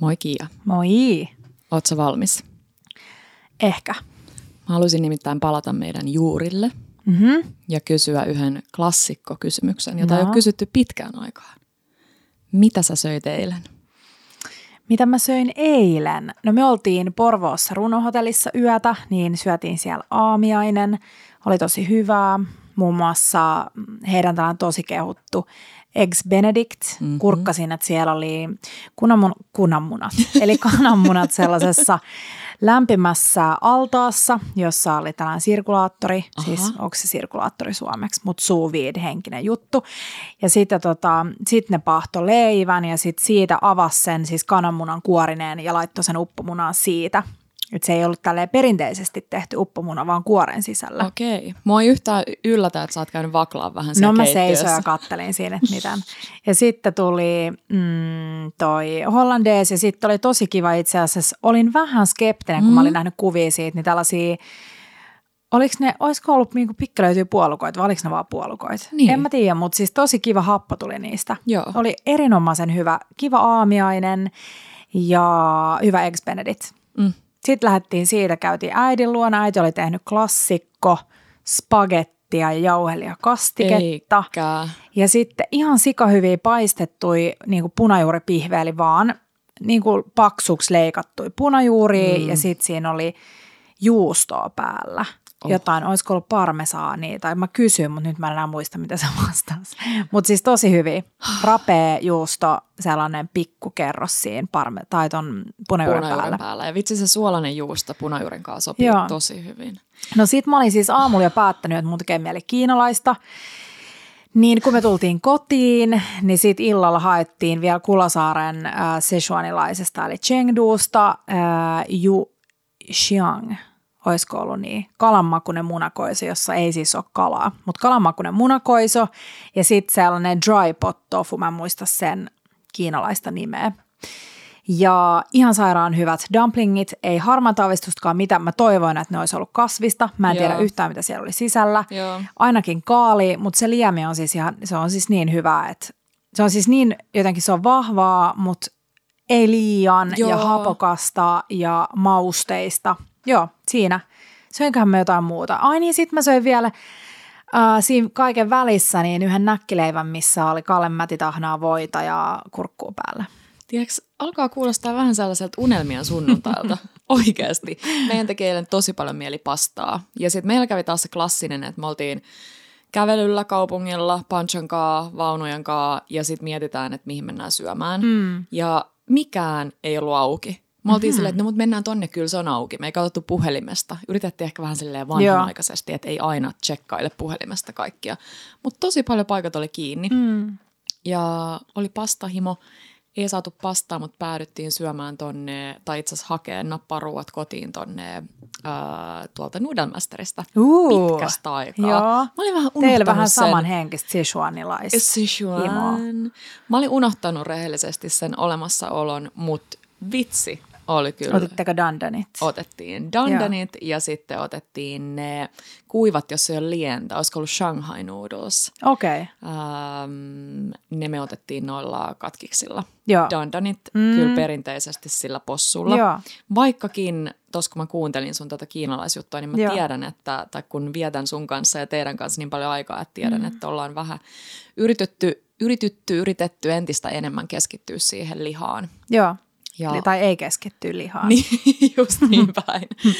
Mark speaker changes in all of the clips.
Speaker 1: Moi Kiia.
Speaker 2: Moi.
Speaker 1: Ootko valmis?
Speaker 2: Ehkä.
Speaker 1: Mä haluaisin nimittäin palata meidän juurille
Speaker 2: Mm-hmm.
Speaker 1: ja kysyä yhden klassikkokysymyksen, jota
Speaker 2: No.
Speaker 1: ei ole kysytty pitkään aikaan. Mitä sä söit eilen?
Speaker 2: Mitä mä söin eilen? No me oltiin Porvoossa runohotellissa yötä, niin syötiin siellä aamiainen. Oli tosi hyvää. Muun muassa heidän tällainen tosi kehuttu Eggs Benedict.
Speaker 1: Mhm.
Speaker 2: Mm-hmm. Kurkkasin, että siellä oli kunanmun, kunanmunat, eli kananmunat sellaisessa lämpimässä altaassa, jossa oli tällainen sirkulaattori,
Speaker 1: Aha.
Speaker 2: siis onko se sirkulaattori suomeksi, mutta sous vide henkinen juttu. Ja sitten tota, sit ne pahto leivän ja sitten siitä avasi sen siis kananmunan kuorineen ja laittoi sen uppomunaan siitä. Et se ei ollut tälleen perinteisesti tehty uppomuna, vaan kuoren sisällä.
Speaker 1: Okei. Mua ei yhtään yllätä, että sä oot käynyt vaklaa vähän siellä
Speaker 2: No mä seisoin ja kattelin siinä, että mitään. Ja sitten tuli mm, toi hollandees ja sitten oli tosi kiva itse asiassa. Olin vähän skeptinen, kun mm. mä olin nähnyt kuvia siitä, niin tällaisia Oliko ne, olisiko ollut niinku pikkelöityjä puolukoita vai oliko ne vaan puolukoita?
Speaker 1: Niin.
Speaker 2: En mä tiedä, mutta siis tosi kiva happo tuli niistä.
Speaker 1: Joo.
Speaker 2: Oli erinomaisen hyvä, kiva aamiainen ja hyvä Eggs Benedict.
Speaker 1: Mm.
Speaker 2: Sitten lähdettiin siitä, käytiin äidin luona. Äiti oli tehnyt klassikko, spagettia ja jauhelia kastiketta.
Speaker 1: Eikä.
Speaker 2: Ja sitten ihan sikahyviä paistettui niin kuin punajuuripihve, eli vaan niin kuin paksuksi leikattui punajuuri mm. ja sitten siinä oli juustoa päällä.
Speaker 1: Oh.
Speaker 2: Jotain, olisiko ollut parmesaania, tai mä kysyin, mutta nyt mä en enää muista, mitä se vastasi. Mutta siis tosi hyvin. Rapea juusto, sellainen pikkukerros siinä parme, tai ton punajuuren
Speaker 1: Punajuuren
Speaker 2: päällä.
Speaker 1: päällä. Ja vitsi se suolainen juusto punajuuren kanssa sopii
Speaker 2: Joo.
Speaker 1: tosi hyvin.
Speaker 2: No sit mä olin siis aamulla jo päättänyt, että mun tekee mieli kiinalaista. Niin kun me tultiin kotiin, niin sit illalla haettiin vielä Kulosaaren äh, Sichuanilaisesta eli Chengdusta äh, Yu Xiang, olisiko ollut niin, kalanmakunen munakoiso, jossa ei siis ole kalaa, mutta kalanmakunen munakoiso ja sitten sellainen dry pot tofu, mä en muista sen kiinalaista nimeä. Ja ihan sairaan hyvät dumplingit, ei harmaata aavistustakaan mitä. Mä toivoin, että ne olisi ollut kasvista. Mä en
Speaker 1: Joo.
Speaker 2: tiedä yhtään, mitä siellä oli sisällä.
Speaker 1: Joo.
Speaker 2: Ainakin kaali, mutta se liemi on siis, ihan, se on siis niin hyvä, että se on siis niin, jotenkin se on vahvaa, mutta ei liian
Speaker 1: Joo.
Speaker 2: ja hapokasta ja mausteista. Joo, siinä. Söinköhän mä jotain muuta. Ai niin, sit mä söin vielä äh, siinä kaiken välissä niin yhden näkkileivän, missä oli Kalle Mätitahnaa voita ja kurkkuu päällä.
Speaker 1: Tiedätkö, alkaa kuulostaa vähän sellaiselta unelmien sunnuntailta. Oikeasti. Meidän teki eilen tosi paljon mieli pastaa. Ja sitten meillä kävi taas se klassinen, että me oltiin kävelyllä kaupungilla, panchon kaa, vaunujen kaa, ja sitten mietitään, että mihin mennään syömään.
Speaker 2: Mm.
Speaker 1: Ja mikään ei ollut auki. Me oltiin mm-hmm. silleen, että no mut mennään tonne, kyllä se on auki. Me ei katsottu puhelimesta. Yritettiin ehkä vähän silleen vanhanaikaisesti, että ei aina tsekkaile puhelimesta kaikkia. Mutta tosi paljon paikat oli kiinni.
Speaker 2: Mm.
Speaker 1: Ja oli pastahimo. Ei saatu pastaa, mutta päädyttiin syömään tonne, tai itse asiassa hakee napparuuat kotiin tonne ää, tuolta Nudelmästeristä
Speaker 2: Uu,
Speaker 1: pitkästä aikaa.
Speaker 2: joo.
Speaker 1: Mä olin vähän unohtanut
Speaker 2: Teillä vähän
Speaker 1: sen.
Speaker 2: samanhenkistä Sichuanilaista.
Speaker 1: Sichuan. Mä olin unohtanut rehellisesti sen olemassaolon, mutta vitsi oli kyllä.
Speaker 2: Otitteko dandanit?
Speaker 1: Otettiin dandanit ja sitten otettiin ne kuivat, jos ei ole lientä. Olisiko ollut Shanghai noodles.
Speaker 2: Okei, okay.
Speaker 1: Ähm, ne me otettiin noilla katkiksilla.
Speaker 2: Joo.
Speaker 1: Dandanit
Speaker 2: Mm.
Speaker 1: kyllä perinteisesti sillä possulla.
Speaker 2: Joo.
Speaker 1: Vaikkakin, tuossa kun mä kuuntelin sun tätä kiinalaisjuttua, niin mä
Speaker 2: Joo.
Speaker 1: tiedän, että, tai kun vietän sun kanssa ja teidän kanssa niin paljon aikaa, että tiedän, mm. että ollaan vähän yritetty, yritetty, yritetty entistä enemmän keskittyä siihen lihaan.
Speaker 2: joo.
Speaker 1: Ja,
Speaker 2: Tai ei keskitty lihaan.
Speaker 1: niin, just niin päin. uh,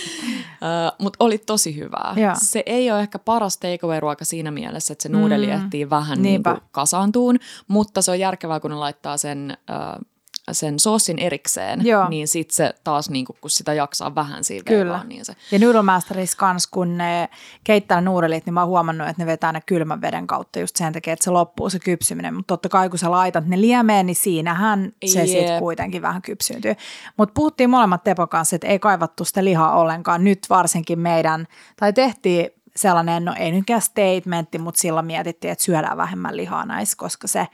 Speaker 1: Mutta oli tosi hyvää.
Speaker 2: Joo.
Speaker 1: Se ei ole ehkä paras takeaway-ruoka siinä mielessä, että se nuudeli
Speaker 2: Mm.
Speaker 1: ehtii vähän niin kuin kasaantuun, mutta se on järkevää, kun ne laittaa sen, uh, sen soosin erikseen,
Speaker 2: Joo.
Speaker 1: niin sitten se taas, niin kun sitä jaksaa vähän siinä
Speaker 2: Kyllä.
Speaker 1: veivaa, niin se...
Speaker 2: Ja Noodle Masterissa kans, kun ne keittää nuudelit, niin mä oon huomannut, että ne vetää ne kylmän veden kautta just sen takia, että se loppuu se kypsyminen. Mutta totta kai, kun sä laitat ne liemeen, niin siinähän se
Speaker 1: Jep.
Speaker 2: sitten kuitenkin vähän kypsyyntyy. Mutta puhuttiin molemmat Tepo kanssa, että ei kaivattu sitä lihaa ollenkaan. Nyt varsinkin meidän, tai tehtiin sellainen, no ei nytkään statementti, mutta silloin mietittiin, että syödään vähemmän lihaa näissä, koska se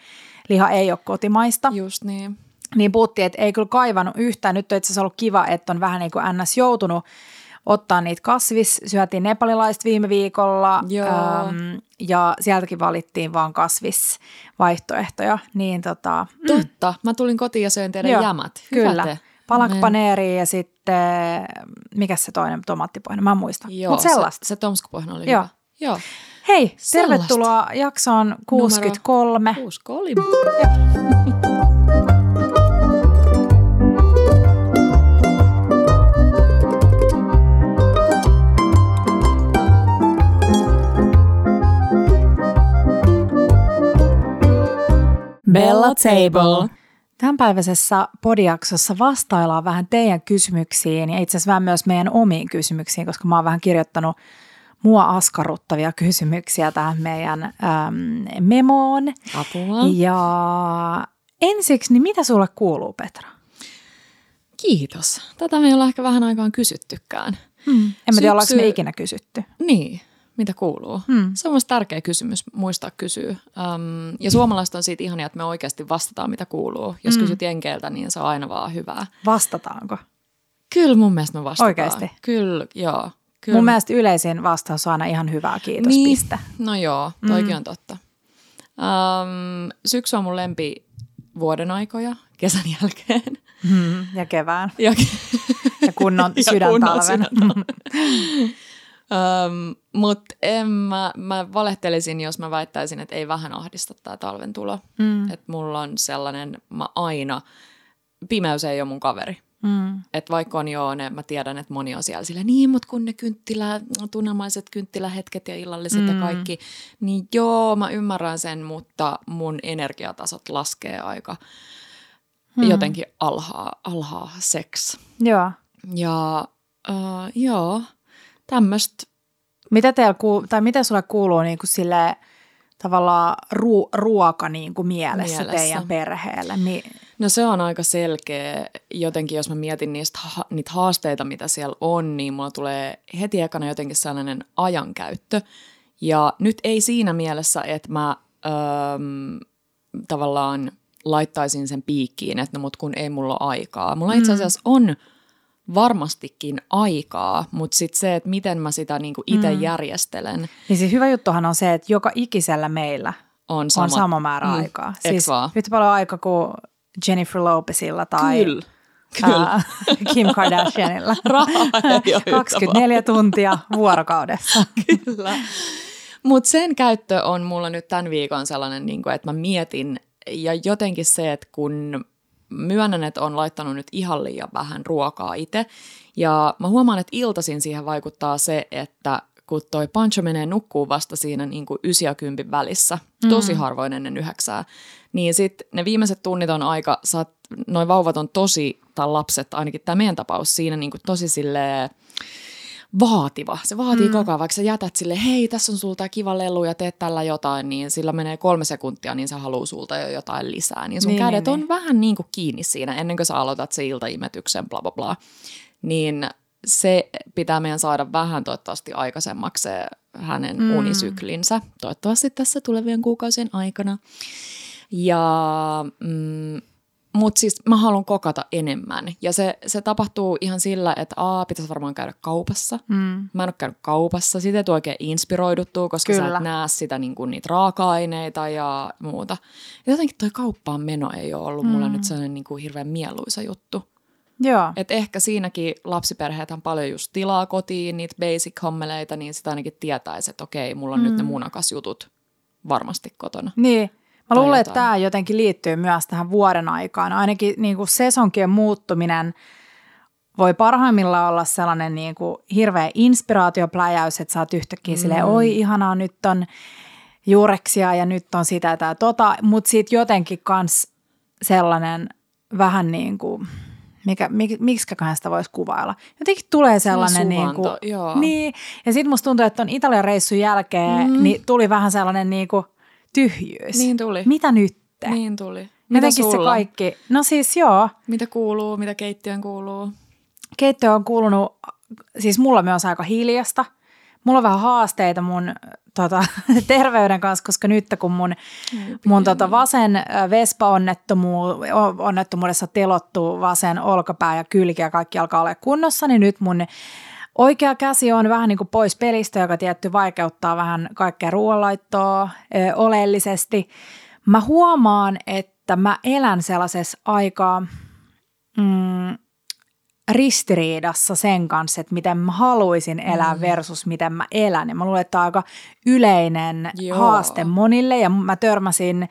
Speaker 2: liha ei ole kotimaista.
Speaker 1: Just niin.
Speaker 2: Niin puhuttiin, että ei kyllä kaivannut yhtään. Nyt on itse asiassa ollut kiva, että on vähän niin kuin NS joutunut ottaa niitä kasvis. Syötiin nepalilaista viime viikolla
Speaker 1: Joo.
Speaker 2: äm, ja sieltäkin valittiin vaan kasvisvaihtoehtoja. Niin tota, mm,
Speaker 1: Totta. Mä tulin kotiin ja söin teidän
Speaker 2: Joo,
Speaker 1: jämät. Hyvä
Speaker 2: kyllä.
Speaker 1: te.
Speaker 2: Palakpaneeri ja sitten, mikä se toinen, tomaattipohjainen, mä en muista. Mutta sellaista.
Speaker 1: Se, se tomskupohjainen oli
Speaker 2: Joo.
Speaker 1: hyvä. Joo.
Speaker 2: Hei,
Speaker 1: Sellaista.
Speaker 2: tervetuloa jaksoon 63.
Speaker 1: Kuusi kolim.
Speaker 2: Bella Table. Tämänpäiväisessä podiaksossa vastaillaan vähän teidän kysymyksiin ja itse asiassa vähän myös meidän omiin kysymyksiin, koska mä oon vähän kirjoittanut mua askarruttavia kysymyksiä tähän meidän äm, memoon.
Speaker 1: Apua.
Speaker 2: Ja ensiksi, niin mitä sulle kuuluu, Petra?
Speaker 1: Kiitos. Tätä me ei olla ehkä vähän aikaan kysyttykään.
Speaker 2: Hmm. En mä tiedä, ollaanko me
Speaker 1: Syksy-
Speaker 2: ikinä kysytty.
Speaker 1: Niin, mitä kuuluu?
Speaker 2: Hmm.
Speaker 1: Se on myös tärkeä kysymys muistaa kysyä. Um, ja suomalaiset on siitä ihania, että me oikeasti vastataan, mitä kuuluu. Jos
Speaker 2: Mm.
Speaker 1: kysyt jenkeiltä, niin se on aina vaan hyvää.
Speaker 2: Vastataanko?
Speaker 1: Kyllä mun mielestä me vastataan.
Speaker 2: Oikeasti?
Speaker 1: Kyllä, joo. Kyllä.
Speaker 2: Mun mielestä yleisin vastaus on aina ihan hyvää, kiitos,
Speaker 1: Niin.
Speaker 2: piste.
Speaker 1: No joo, toikin
Speaker 2: Mm.
Speaker 1: on totta. Um, syksy on mun lempi vuoden aikoja kesän jälkeen.
Speaker 2: Hmm. Ja kevään.
Speaker 1: Ja,
Speaker 2: Ja kunnon
Speaker 1: Ja
Speaker 2: sydäntalven.
Speaker 1: um, Mutta en mä, mä valehtelisin, jos mä väittäisin, että ei vähän ahdista tämä talven tulo.
Speaker 2: Mm.
Speaker 1: Että mulla on sellainen, mä aina, pimeys ei ole mun kaveri.
Speaker 2: Mm.
Speaker 1: Että vaikka on joo ne, mä tiedän, että moni on siellä sillä, niin, mutta kun ne kynttilä, tunnelmaiset kynttilähetket ja illalliset mm. ja kaikki, niin joo, mä ymmärrän sen, mutta mun energiatasot laskee aika
Speaker 2: Mm.
Speaker 1: jotenkin alhaa, alhaa seks.
Speaker 2: Joo.
Speaker 1: Ja uh, joo, tämmöistä,
Speaker 2: Mitä, teillä kuul- tai mitä sulle kuuluu niin kuin sille tavallaan ru- ruoka niin kuin mielessä,
Speaker 1: Mielessä.
Speaker 2: teidän perheelle? Mi-
Speaker 1: no se on aika selkeä. Jotenkin jos mä mietin niistä, ha- niitä haasteita, mitä siellä on, niin mulla tulee heti ekana jotenkin sellainen ajankäyttö. Ja nyt ei siinä mielessä, että mä öm, tavallaan laittaisin sen piikkiin, että no mut kun ei mulla ole aikaa. Mulla itse asiassa on varmastikin aikaa, mutta sitten se, että miten mä sitä niinku itse
Speaker 2: Mm.
Speaker 1: järjestelen,
Speaker 2: niin siis hyvä juttuhan on se, että joka ikisellä meillä
Speaker 1: on sama.
Speaker 2: on sama määrä
Speaker 1: Mm.
Speaker 2: aikaa. Siis yhtä paljon aikaa kuin Jennifer Lopezilla tai
Speaker 1: Kyllä. Kyllä.
Speaker 2: ää, Kim Kardashianilla.
Speaker 1: Rahaa ei ole yhtä
Speaker 2: 24 tuntia vuorokaudessa.
Speaker 1: Kyllä. Mutta sen käyttö on mulla nyt tämän viikon sellainen, niin kuin, että mä mietin, ja jotenkin se, että kun myönnän, että on laittanut nyt ihan liian vähän ruokaa itse, ja mä huomaan, että iltaisin siihen vaikuttaa se, että kun toi Pancho menee nukkuu vasta siinä niin kuin ysi ja kympin välissä, tosi
Speaker 2: Mm.
Speaker 1: harvoin ennen yhdeksää, niin sitten ne viimeiset tunnit on aika, saat, noi vauvat on tosi, tai lapset, ainakin tämä meidän tapaus, siinä niin kuin tosi silleen, vaativa. Se vaatii mm. koko ajan, vaikka sä jätät sille, hei, tässä on sulta kiva lelu ja teet tällä jotain, niin sillä menee kolme sekuntia, niin se haluaa sulta jo jotain lisää. Niin sun
Speaker 2: Niin,
Speaker 1: kädet
Speaker 2: niin,
Speaker 1: on
Speaker 2: niin.
Speaker 1: vähän niin kuin kiinni siinä, ennen kuin sä aloitat se iltaimetyksen, bla bla bla. Niin se pitää meidän saada vähän toivottavasti aikaisemmaksi se hänen
Speaker 2: mm.
Speaker 1: unisyklinsä. Toivottavasti tässä tulevien kuukausien aikana. Ja, mm, mutta siis mä haluan kokata enemmän. Ja se, se tapahtuu ihan sillä, että A, pitäisi varmaan käydä kaupassa.
Speaker 2: Mm.
Speaker 1: Mä en ole käynyt kaupassa. Siitä ei tule oikein inspiroiduttua, koska Kyllä. sä et näe sitä, niin kuin, niitä raaka-aineita ja muuta. Ja jotenkin toi kauppaan meno ei ole ollut mulle
Speaker 2: Mm.
Speaker 1: nyt sellainen niin kuin hirveän mieluisa juttu.
Speaker 2: Joo.
Speaker 1: Et ehkä siinäkin lapsiperheethän paljon just tilaa kotiin, niitä basic-hommeleita, niin sitä ainakin tietäisi, että okei, mulla on mm. nyt ne
Speaker 2: Mm.
Speaker 1: munakasjutut varmasti kotona.
Speaker 2: Niin. Mä luulen, että tämä jotenkin liittyy myös tähän vuoden aikaan. Ainakin niin kuin sesonkien muuttuminen voi parhaimmillaan olla sellainen niin kuin hirveä inspiraatiopläjäys, että sä oot yhtäkkiä mm. silleen, oi ihanaa, nyt on juureksia ja nyt on sitä tai tota, mutta sitten jotenkin kans sellainen vähän niin kuin, mikä, mik, miksiköhän sitä voisi kuvailla. Jotenkin tulee sellainen niin kuin,
Speaker 1: suvanto, joo.
Speaker 2: niin, ja sitten musta tuntuu, että on Italian reissun jälkeen, mm. niin tuli vähän sellainen niin kuin tyhjyys.
Speaker 1: Niin tuli.
Speaker 2: Mitä nyt?
Speaker 1: Niin tuli. Mitä
Speaker 2: Jotenkin se
Speaker 1: sulla?
Speaker 2: kaikki. No siis joo,
Speaker 1: Mitä kuuluu, mitä keittiön kuuluu?
Speaker 2: keittiö on kuulunut, siis mulla myös aika hiljasta. Mulla on vähän haasteita mun tota, terveyden kanssa, koska nyt kun mun, mun tota, vasen ö, Vespa-onnettomuudessa telottuu vasen olkapää ja kylki ja kaikki alkaa olla kunnossa, niin nyt mun Oikea käsi on vähän niin kuin pois pelistä, joka tietty vaikeuttaa vähän kaikkea ruoanlaittoa ö, oleellisesti. Mä huomaan, että mä elän sellaisessa aika mm, ristiriidassa sen kanssa, että miten mä haluaisin elää mm. versus miten mä elän. Ja mä luulen, että tämä on aika yleinen Joo. haaste monille ja mä törmäsin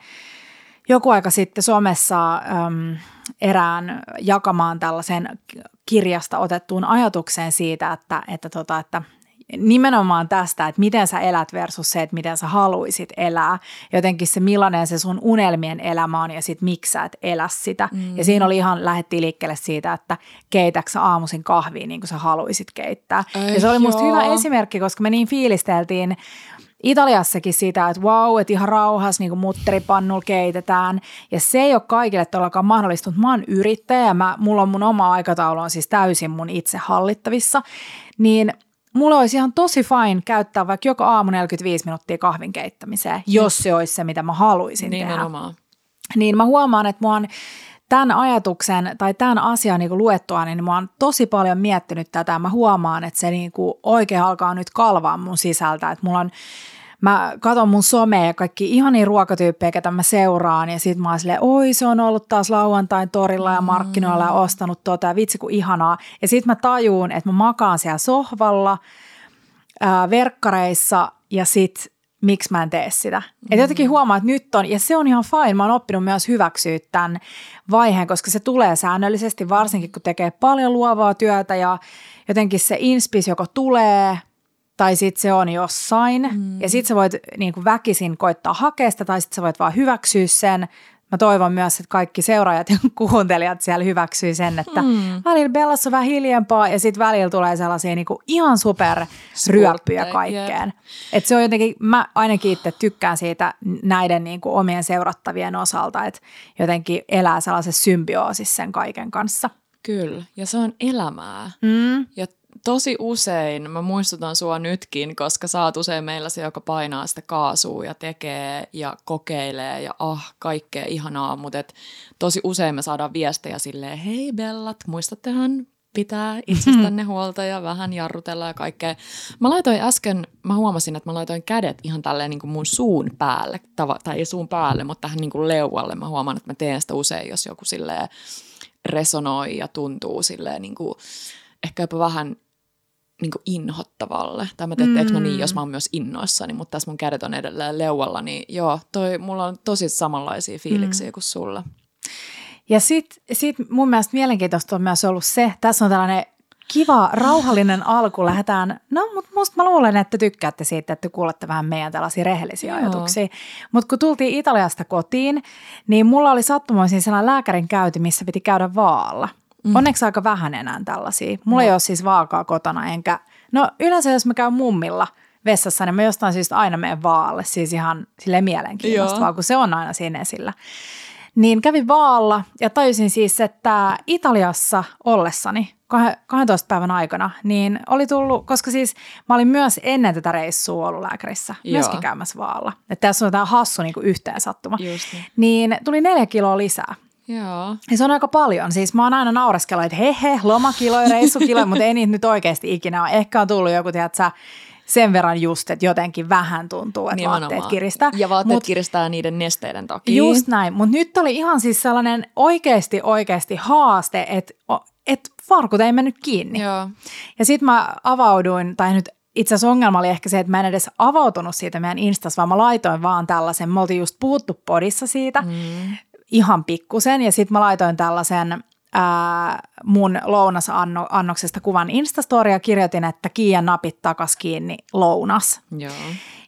Speaker 2: joku aika sitten somessa äm, erään jakamaan tällaisen kirjasta otettuun ajatukseen siitä, että, että, tota, että nimenomaan tästä, että miten sä elät versus se, että miten sä haluisit elää. Jotenkin se millainen se sun unelmien elämä on ja sit miksi sä et elä sitä. Mm. Ja siinä oli ihan, lähettiin liikkeelle siitä, että keitäksä sä aamuisin kahvia niin kuin sä haluisit keittää. Ei, ja se oli musta joo. hyvä esimerkki, koska me niin fiilisteltiin Italiassakin sitä, että wow, että ihan rauhassa niin mutteripannulla keitetään. Ja se ei ole kaikille todellakaan mahdollista, mutta mä oon yrittäjä ja mä, mulla on mun oma aikataulu on siis täysin mun itse hallittavissa. Niin mulla olisi ihan tosi fine käyttää vaikka joka aamu 45 minuuttia kahvin keittämiseen, jos se olisi se, mitä mä haluaisin
Speaker 1: Nimenomaan. tehdä.
Speaker 2: Niin mä huomaan, että mä oon tämän ajatuksen tai tämän asian niin luettua, niin mä oon tosi paljon miettinyt tätä. Mä huomaan, että se niin kuin oikein alkaa nyt kalvaa mun sisältä. Että mulla on mä katson mun somea ja kaikki ihania ruokatyyppejä, ketä mä seuraan ja sit mä oon silleen, oi se on ollut taas lauantain torilla ja markkinoilla ja mm. ostanut tota ja vitsi kun ihanaa. Ja sit mä tajuun, että mä makaan siellä sohvalla, ää, verkkareissa ja sit miksi mä en tee sitä. Mm. Et jotenkin huomaa, että nyt on, ja se on ihan fine, mä oon oppinut myös hyväksyä tämän vaiheen, koska se tulee säännöllisesti, varsinkin kun tekee paljon luovaa työtä ja jotenkin se inspis joko tulee – tai sitten se on jossain. Mm. Ja sitten sä voit niin kuin väkisin koittaa hakea sitä, tai sitten sä voit vaan hyväksyä sen. Mä toivon myös, että kaikki seuraajat ja kuuntelijat siellä hyväksyy sen, että mm. välillä Bellassa on vähän hiljempaa ja sitten välillä tulee sellaisia niin kuin ihan super ryöppyjä kaikkeen. Et se on jotenkin, mä ainakin itse tykkään siitä näiden niin kuin omien seurattavien osalta, että jotenkin elää sellaisessa symbioosissa sen kaiken kanssa.
Speaker 1: Kyllä, ja se on elämää. Mm. Ja tosi usein, mä muistutan sua nytkin, koska sä oot usein meillä se, joka painaa sitä kaasua ja tekee ja kokeilee ja ah, kaikkea ihanaa, mutta et tosi usein me saadaan viestejä silleen, hei Bellat, muistattehan pitää itsestänne huolta ja vähän jarrutella ja kaikkea. Mä laitoin äsken, mä huomasin, että mä laitoin kädet ihan tälleen niin kuin mun suun päälle, tai ei suun päälle, mutta tähän niin kuin leualle. Mä huomaan, että mä teen sitä usein, jos joku silleen resonoi ja tuntuu silleen niin kuin, ehkä jopa vähän niin inhottavalle. Tai mä teettekö mm. mä niin, jos mä oon myös innoissani, mutta tässä mun kädet on edelleen leualla, niin joo, toi, mulla on tosi samanlaisia fiiliksiä mm. kuin sulla.
Speaker 2: Ja sitten sit mun mielestä mielenkiintoista on myös ollut se, tässä on tällainen kiva, rauhallinen alku. Lähdetään, no mutta musta mä luulen, että tykkäätte siitä, että kuulette vähän meidän tällaisia rehellisiä Joo. ajatuksia. Mutta kun tultiin Italiasta kotiin, niin mulla oli sattumoisin sellainen lääkärin käynti, missä piti käydä vaalla – Mm. Onneksi aika vähän enää tällaisia. Mulla no. ei ole siis vaakaa kotona, enkä... No yleensä jos mä käyn mummilla vessassa, niin mä jostain syystä aina menen vaalle, siis ihan sille mielenkiintoista, kun se on aina siinä esillä. Niin kävin vaalla ja tajusin siis, että Italiassa ollessani 12 päivän aikana, niin oli tullut, koska siis mä olin myös ennen tätä reissua ollut lääkärissä, Joo. myöskin käymässä vaalla. Että tässä on tämä hassu niin kuin yhteen sattuma. Just niin. niin tuli neljä kiloa lisää.
Speaker 1: Joo.
Speaker 2: Ja se on aika paljon. Siis mä oon aina naureskellut, että he he, lomakiloja, reissukiloja, mutta ei niitä nyt oikeasti ikinä ole. Ehkä on tullut joku, tiedätkö, sen verran just, että jotenkin vähän tuntuu, että Nimenomaan. vaatteet kiristää.
Speaker 1: Ja vaatteet Mut, kiristää niiden nesteiden takia.
Speaker 2: Just näin, mutta nyt oli ihan siis sellainen oikeasti oikeasti haaste, että et farkut ei mennyt kiinni.
Speaker 1: Joo.
Speaker 2: Ja sitten mä avauduin, tai nyt itse asiassa ongelma oli ehkä se, että mä en edes avautunut siitä meidän Instas, vaan mä laitoin vaan tällaisen, me oltiin just puhuttu podissa siitä, mm ihan pikkusen ja sitten mä laitoin tällaisen ää, mun lounasannoksesta kuvan Instastoria ja kirjoitin, että Kiian napit takas kiinni lounas.
Speaker 1: Joo.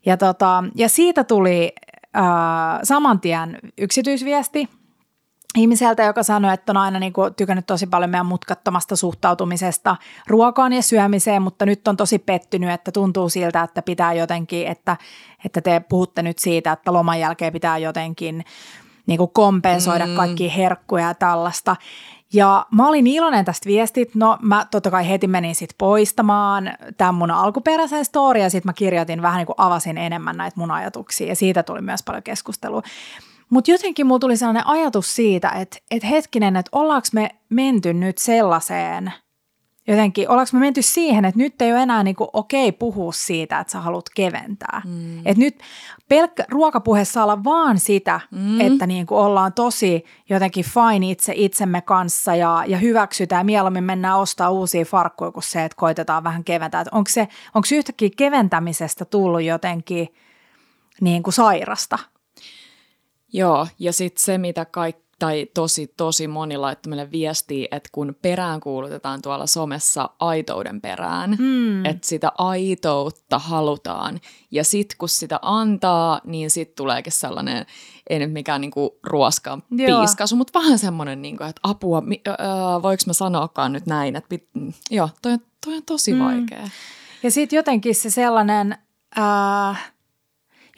Speaker 2: Ja, tota, ja siitä tuli ää, saman tien yksityisviesti ihmiseltä, joka sanoi, että on aina niin kuin tykännyt tosi paljon meidän mutkattomasta suhtautumisesta ruokaan ja syömiseen, mutta nyt on tosi pettynyt, että tuntuu siltä, että pitää jotenkin, että, että te puhutte nyt siitä, että loman jälkeen pitää jotenkin niin kuin kompensoida mm. kaikki herkkuja ja tällaista. Ja mä olin iloinen tästä viestit. No mä totta kai heti menin sit poistamaan tämän mun alkuperäisen story ja sitten mä kirjoitin vähän niin kuin avasin enemmän näitä mun ajatuksia ja siitä tuli myös paljon keskustelua. Mutta jotenkin mulla tuli sellainen ajatus siitä, että, että hetkinen, että ollaanko me menty nyt sellaiseen, jotenkin, ollaanko me menty siihen, että nyt ei ole enää niin kuin okei puhua siitä, että sä haluat keventää. Mm. Että nyt pelkkä ruokapuhe saa olla vaan sitä, mm. että niin kuin ollaan tosi jotenkin fine itse itsemme kanssa ja, ja hyväksytään. Mieluummin mennään ostaa uusia farkkuja kuin se, että koitetaan vähän keventää. Että onko, se, onko yhtäkkiä keventämisestä tullut jotenkin niin kuin sairasta?
Speaker 1: Joo, ja sitten se, mitä kaikki tai tosi, tosi moni laittoi meille viestiä, että kun perään kuulutetaan tuolla somessa aitouden perään, mm. että sitä aitoutta halutaan. Ja sitten kun sitä antaa, niin sitten tuleekin sellainen, ei nyt mikään niinku ruoskaan piiskaisu, mutta vähän semmoinen, niinku, että apua, mi, äh, voiko mä sanoakaan nyt näin, että pit, joo, toi, toi on tosi mm. vaikea.
Speaker 2: Ja sitten jotenkin se sellainen... Äh,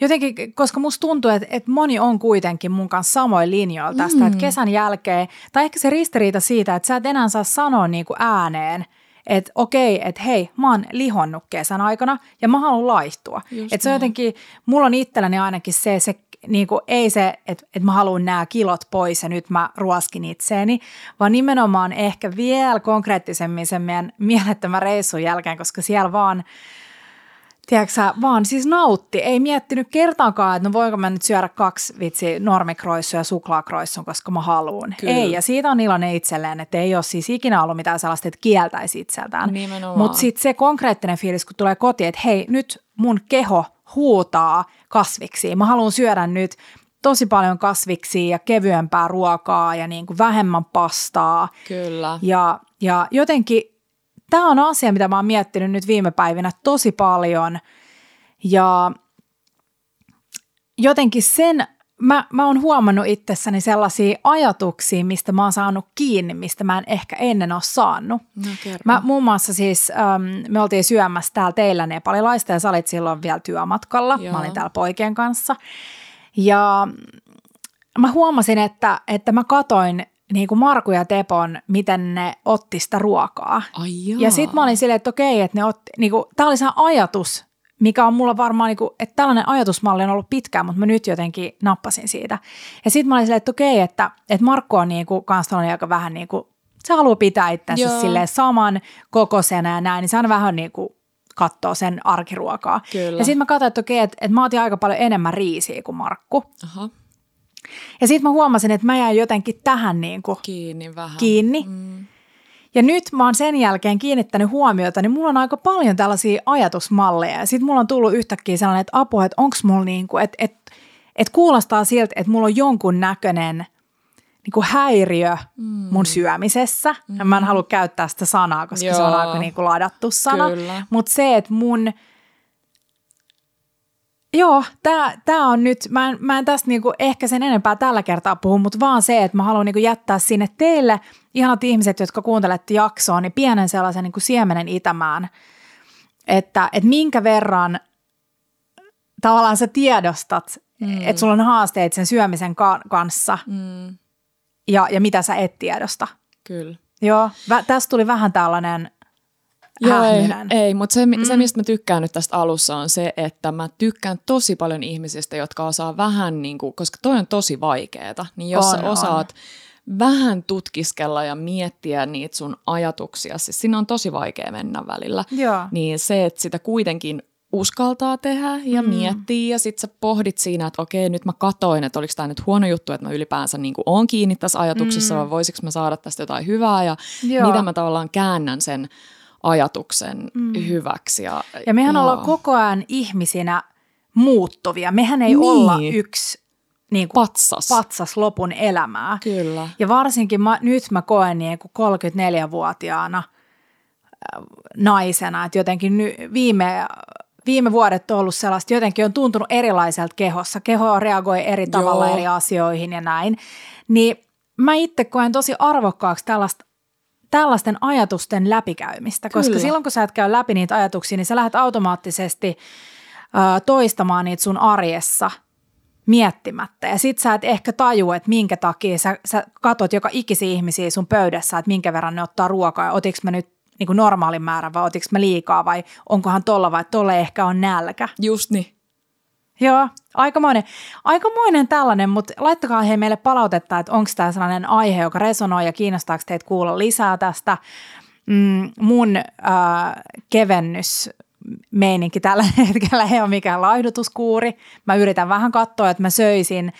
Speaker 2: jotenkin, koska musta tuntuu, että, että moni on kuitenkin mun kanssa samoin linjoilla tästä, mm. että kesän jälkeen, tai ehkä se ristiriita siitä, että sä et enää saa sanoa niin kuin ääneen, että okei, että hei, mä oon lihonnut kesän aikana ja mä haluan laihtua. Että se on jotenkin, mulla on itselläni ainakin se, se niin kuin, ei se, että, että mä haluan nämä kilot pois ja nyt mä ruoskin itseeni, vaan nimenomaan ehkä vielä konkreettisemmin sen meidän mielettömän reissun jälkeen, koska siellä vaan – tiedätkö vaan siis nautti. Ei miettinyt kertaakaan, että no voiko mä nyt syödä kaksi vitsi normikroissuja ja suklaakroissun, koska mä haluan. Kyllä. Ei, ja siitä on iloinen itselleen, että ei ole siis ikinä ollut mitään sellaista, että kieltäisi itseltään. Mutta sitten se konkreettinen fiilis, kun tulee kotiin, että hei, nyt mun keho huutaa kasviksi. Mä haluan syödä nyt tosi paljon kasviksi ja kevyempää ruokaa ja niin kuin vähemmän pastaa.
Speaker 1: Kyllä.
Speaker 2: Ja, ja jotenkin tämä on asia, mitä mä oon miettinyt nyt viime päivinä tosi paljon ja jotenkin sen, mä, mä oon huomannut itsessäni sellaisia ajatuksia, mistä mä oon saanut kiinni, mistä mä en ehkä ennen ole saanut.
Speaker 1: No,
Speaker 2: mä muun muassa siis, ähm, me oltiin syömässä täällä teillä nepalilaista ja sä olit silloin vielä työmatkalla. Joo. Mä olin täällä poikien kanssa. Ja mä huomasin, että, että mä katoin niin kuin Marku ja Tepon, miten ne otti sitä ruokaa.
Speaker 1: Ai
Speaker 2: ja sitten mä olin silleen, että okei, että ne otti, niin kuin, tää oli se ajatus, mikä on mulla varmaan, niin kuin, että tällainen ajatusmalli on ollut pitkään, mutta mä nyt jotenkin nappasin siitä. Ja sitten mä olin silleen, että okei, että, että Markku on niin kuin, kans aika vähän niin kuin, se haluaa pitää itsensä silleen saman kokoisena ja näin, niin se on vähän niin kuin katsoo sen arkiruokaa.
Speaker 1: Kyllä.
Speaker 2: Ja sitten mä katsoin, että okei, että, että mä otin aika paljon enemmän riisiä kuin Markku.
Speaker 1: Aha.
Speaker 2: Ja sitten mä huomasin, että mä jäin jotenkin tähän niin kuin
Speaker 1: kiinni. Vähän.
Speaker 2: kiinni. Mm. Ja nyt mä oon sen jälkeen kiinnittänyt huomiota, niin mulla on aika paljon tällaisia ajatusmalleja. Ja sitten mulla on tullut yhtäkkiä sellainen, että apua, että onko mulla niin kuin, että, että, että kuulostaa siltä, että mulla on jonkun näköinen niin kuin häiriö mm. mun syömisessä. Mm. Mä en halua käyttää sitä sanaa, koska Joo. se on aika niin kuin ladattu sana. Mutta se, että mun – Joo, tämä on nyt, mä en, mä en tästä niinku ehkä sen enempää tällä kertaa puhu, mutta vaan se, että mä haluan niinku jättää sinne teille, ihanat ihmiset, jotka kuuntelette jaksoa, niin pienen sellaisen niinku siemenen itämään, että et minkä verran tavallaan sä tiedostat, mm. että sulla on haasteet sen syömisen ka- kanssa mm. ja, ja mitä sä et tiedosta.
Speaker 1: Kyllä.
Speaker 2: Joo, vä, tästä tuli vähän tällainen
Speaker 1: Joo, ei, ei mutta se, mm. se, mistä mä tykkään nyt tästä alussa on se, että mä tykkään tosi paljon ihmisistä, jotka osaa vähän, niin kuin, koska toi on tosi vaikeeta, niin jos on, sä osaat on. vähän tutkiskella ja miettiä niitä sun ajatuksia, siis sinne on tosi vaikea mennä välillä,
Speaker 2: Joo.
Speaker 1: niin se, että sitä kuitenkin uskaltaa tehdä ja mm. miettiä ja sitten sä pohdit siinä, että okei, nyt mä katoin, että oliko tämä nyt huono juttu, että mä ylipäänsä niin oon kiinni tässä ajatuksessa mm. vai voisiko mä saada tästä jotain hyvää ja Joo. mitä mä tavallaan käännän sen ajatuksen mm. hyväksi. Ja,
Speaker 2: ja mehän joo. ollaan koko ajan ihmisinä muuttuvia. Mehän ei niin. olla yksi niin kuin
Speaker 1: patsas.
Speaker 2: patsas lopun elämää.
Speaker 1: Kyllä.
Speaker 2: Ja varsinkin mä, nyt mä koen niin kuin 34-vuotiaana äh, naisena, että jotenkin ny, viime, viime vuodet on ollut sellaista, jotenkin on tuntunut erilaiselta kehossa. Keho reagoi eri tavalla Joo. eri asioihin ja näin. Niin mä itse koen tosi arvokkaaksi tällaista tällaisten ajatusten läpikäymistä, koska Kyllä. silloin kun sä et käy läpi niitä ajatuksia, niin sä lähdet automaattisesti ö, toistamaan niitä sun arjessa miettimättä. Ja sit sä et ehkä tajua, että minkä takia sä, sä katot joka ikisi ihmisiä sun pöydässä, että minkä verran ne ottaa ruokaa ja otiks mä nyt niin kuin normaalin määrän vai otiks mä liikaa vai onkohan tolla vai tolle ehkä on nälkä.
Speaker 1: Just niin.
Speaker 2: Joo, aikamoinen, aikamoinen tällainen, mutta laittakaa he meille palautetta, että onko tämä sellainen aihe, joka resonoi ja kiinnostaako teitä kuulla lisää tästä. mm, mun äh, kevennys meininki tällä hetkellä ei ole mikään laihdutuskuuri. Mä yritän vähän katsoa, että mä söisin,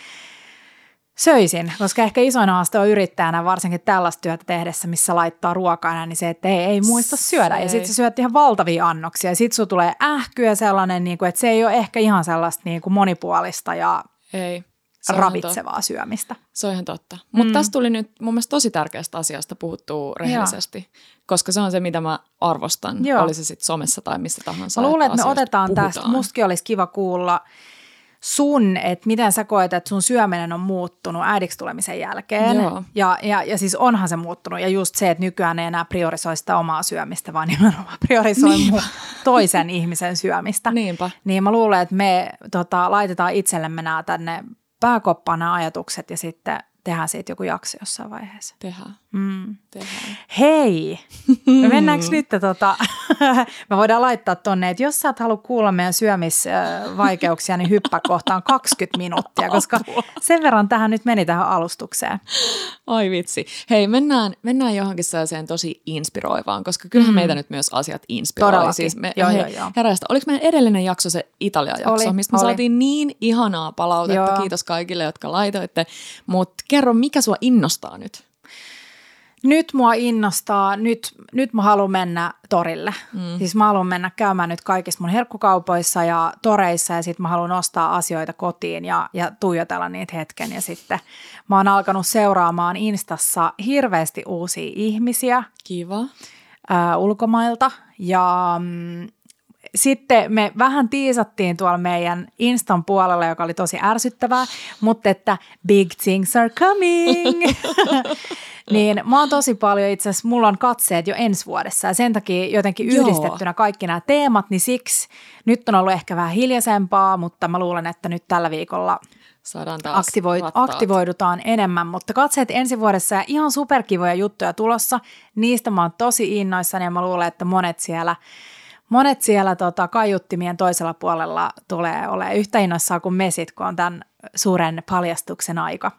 Speaker 2: söisin, koska ehkä isoin haaste on yrittäjänä, varsinkin tällaista työtä tehdessä, missä laittaa ruokaa, niin se, että ei, ei muista syödä. Se ja sitten sä syöt ihan valtavia annoksia. Sitten sulla tulee ähkyä sellainen, niin kuin, että se ei ole ehkä ihan sellaista niin kuin monipuolista ja
Speaker 1: ei
Speaker 2: ravitsevaa totta. syömistä.
Speaker 1: Se on ihan totta. Mutta mm. tässä tuli nyt mun mielestä tosi tärkeästä asiasta puhuttua rehellisesti, Joo. koska se on se, mitä mä arvostan, Joo. oli se sitten somessa tai missä tahansa.
Speaker 2: Mä luulen, että, että me otetaan puhutaan. tästä, mustakin olisi kiva kuulla sun, että miten sä koet, että sun syöminen on muuttunut äidiksi tulemisen jälkeen. Joo. Ja, ja, ja siis onhan se muuttunut. Ja just se, että nykyään ei enää priorisoi sitä omaa syömistä, vaan nimenomaan priorisoi Niinpä. toisen ihmisen syömistä.
Speaker 1: Niinpä.
Speaker 2: Niin mä luulen, että me tota, laitetaan itsellemme nämä tänne pääkoppana ajatukset ja sitten tehdään siitä joku jakso jossain vaiheessa.
Speaker 1: Tehdään.
Speaker 2: Mm.
Speaker 1: Tehdään.
Speaker 2: Hei, me mennäänkö nyt, tota, me voidaan laittaa tonne, että jos sä et halua kuulla meidän syömisvaikeuksia, niin hyppää kohtaan 20 minuuttia, koska sen verran tähän nyt meni tähän alustukseen.
Speaker 1: Oi vitsi. Hei, mennään, mennään johonkin sellaiseen tosi inspiroivaan, koska kyllähän mm. meitä nyt myös asiat inspiroi.
Speaker 2: Todellakin.
Speaker 1: Siis
Speaker 2: me, joo, joo, joo.
Speaker 1: Herästä. Oliko meidän edellinen jakso se Italia-jakso, oli, mistä me oli. saatiin niin ihanaa palautetta. Joo. Kiitos kaikille, jotka laitoitte. Mutta kerro, mikä sua innostaa nyt?
Speaker 2: nyt mua innostaa, nyt, nyt mä haluan mennä torille. Mm. Siis mä haluan mennä käymään nyt kaikissa mun herkkukaupoissa ja toreissa ja sitten mä haluan ostaa asioita kotiin ja, ja tuijotella niitä hetken. Ja sitten mä oon alkanut seuraamaan Instassa hirveästi uusia ihmisiä.
Speaker 1: Kiva.
Speaker 2: Ää, ulkomailta ja mm, sitten me vähän tiisattiin tuolla meidän Instan puolella, joka oli tosi ärsyttävää, mutta että big things are coming. niin mä oon tosi paljon itse asiassa, mulla on katseet jo ensi vuodessa ja sen takia jotenkin yhdistettynä kaikki nämä teemat, niin siksi nyt on ollut ehkä vähän hiljaisempaa, mutta mä luulen, että nyt tällä viikolla
Speaker 1: Saadaan taas aktivoid,
Speaker 2: aktivoidutaan enemmän, mutta katseet ensi vuodessa ja ihan superkivoja juttuja tulossa. Niistä mä oon tosi innoissani ja mä luulen, että monet siellä – monet siellä tota, kaiuttimien toisella puolella tulee olemaan yhtä innoissaan kuin mesit, kun on tämän suuren paljastuksen aika.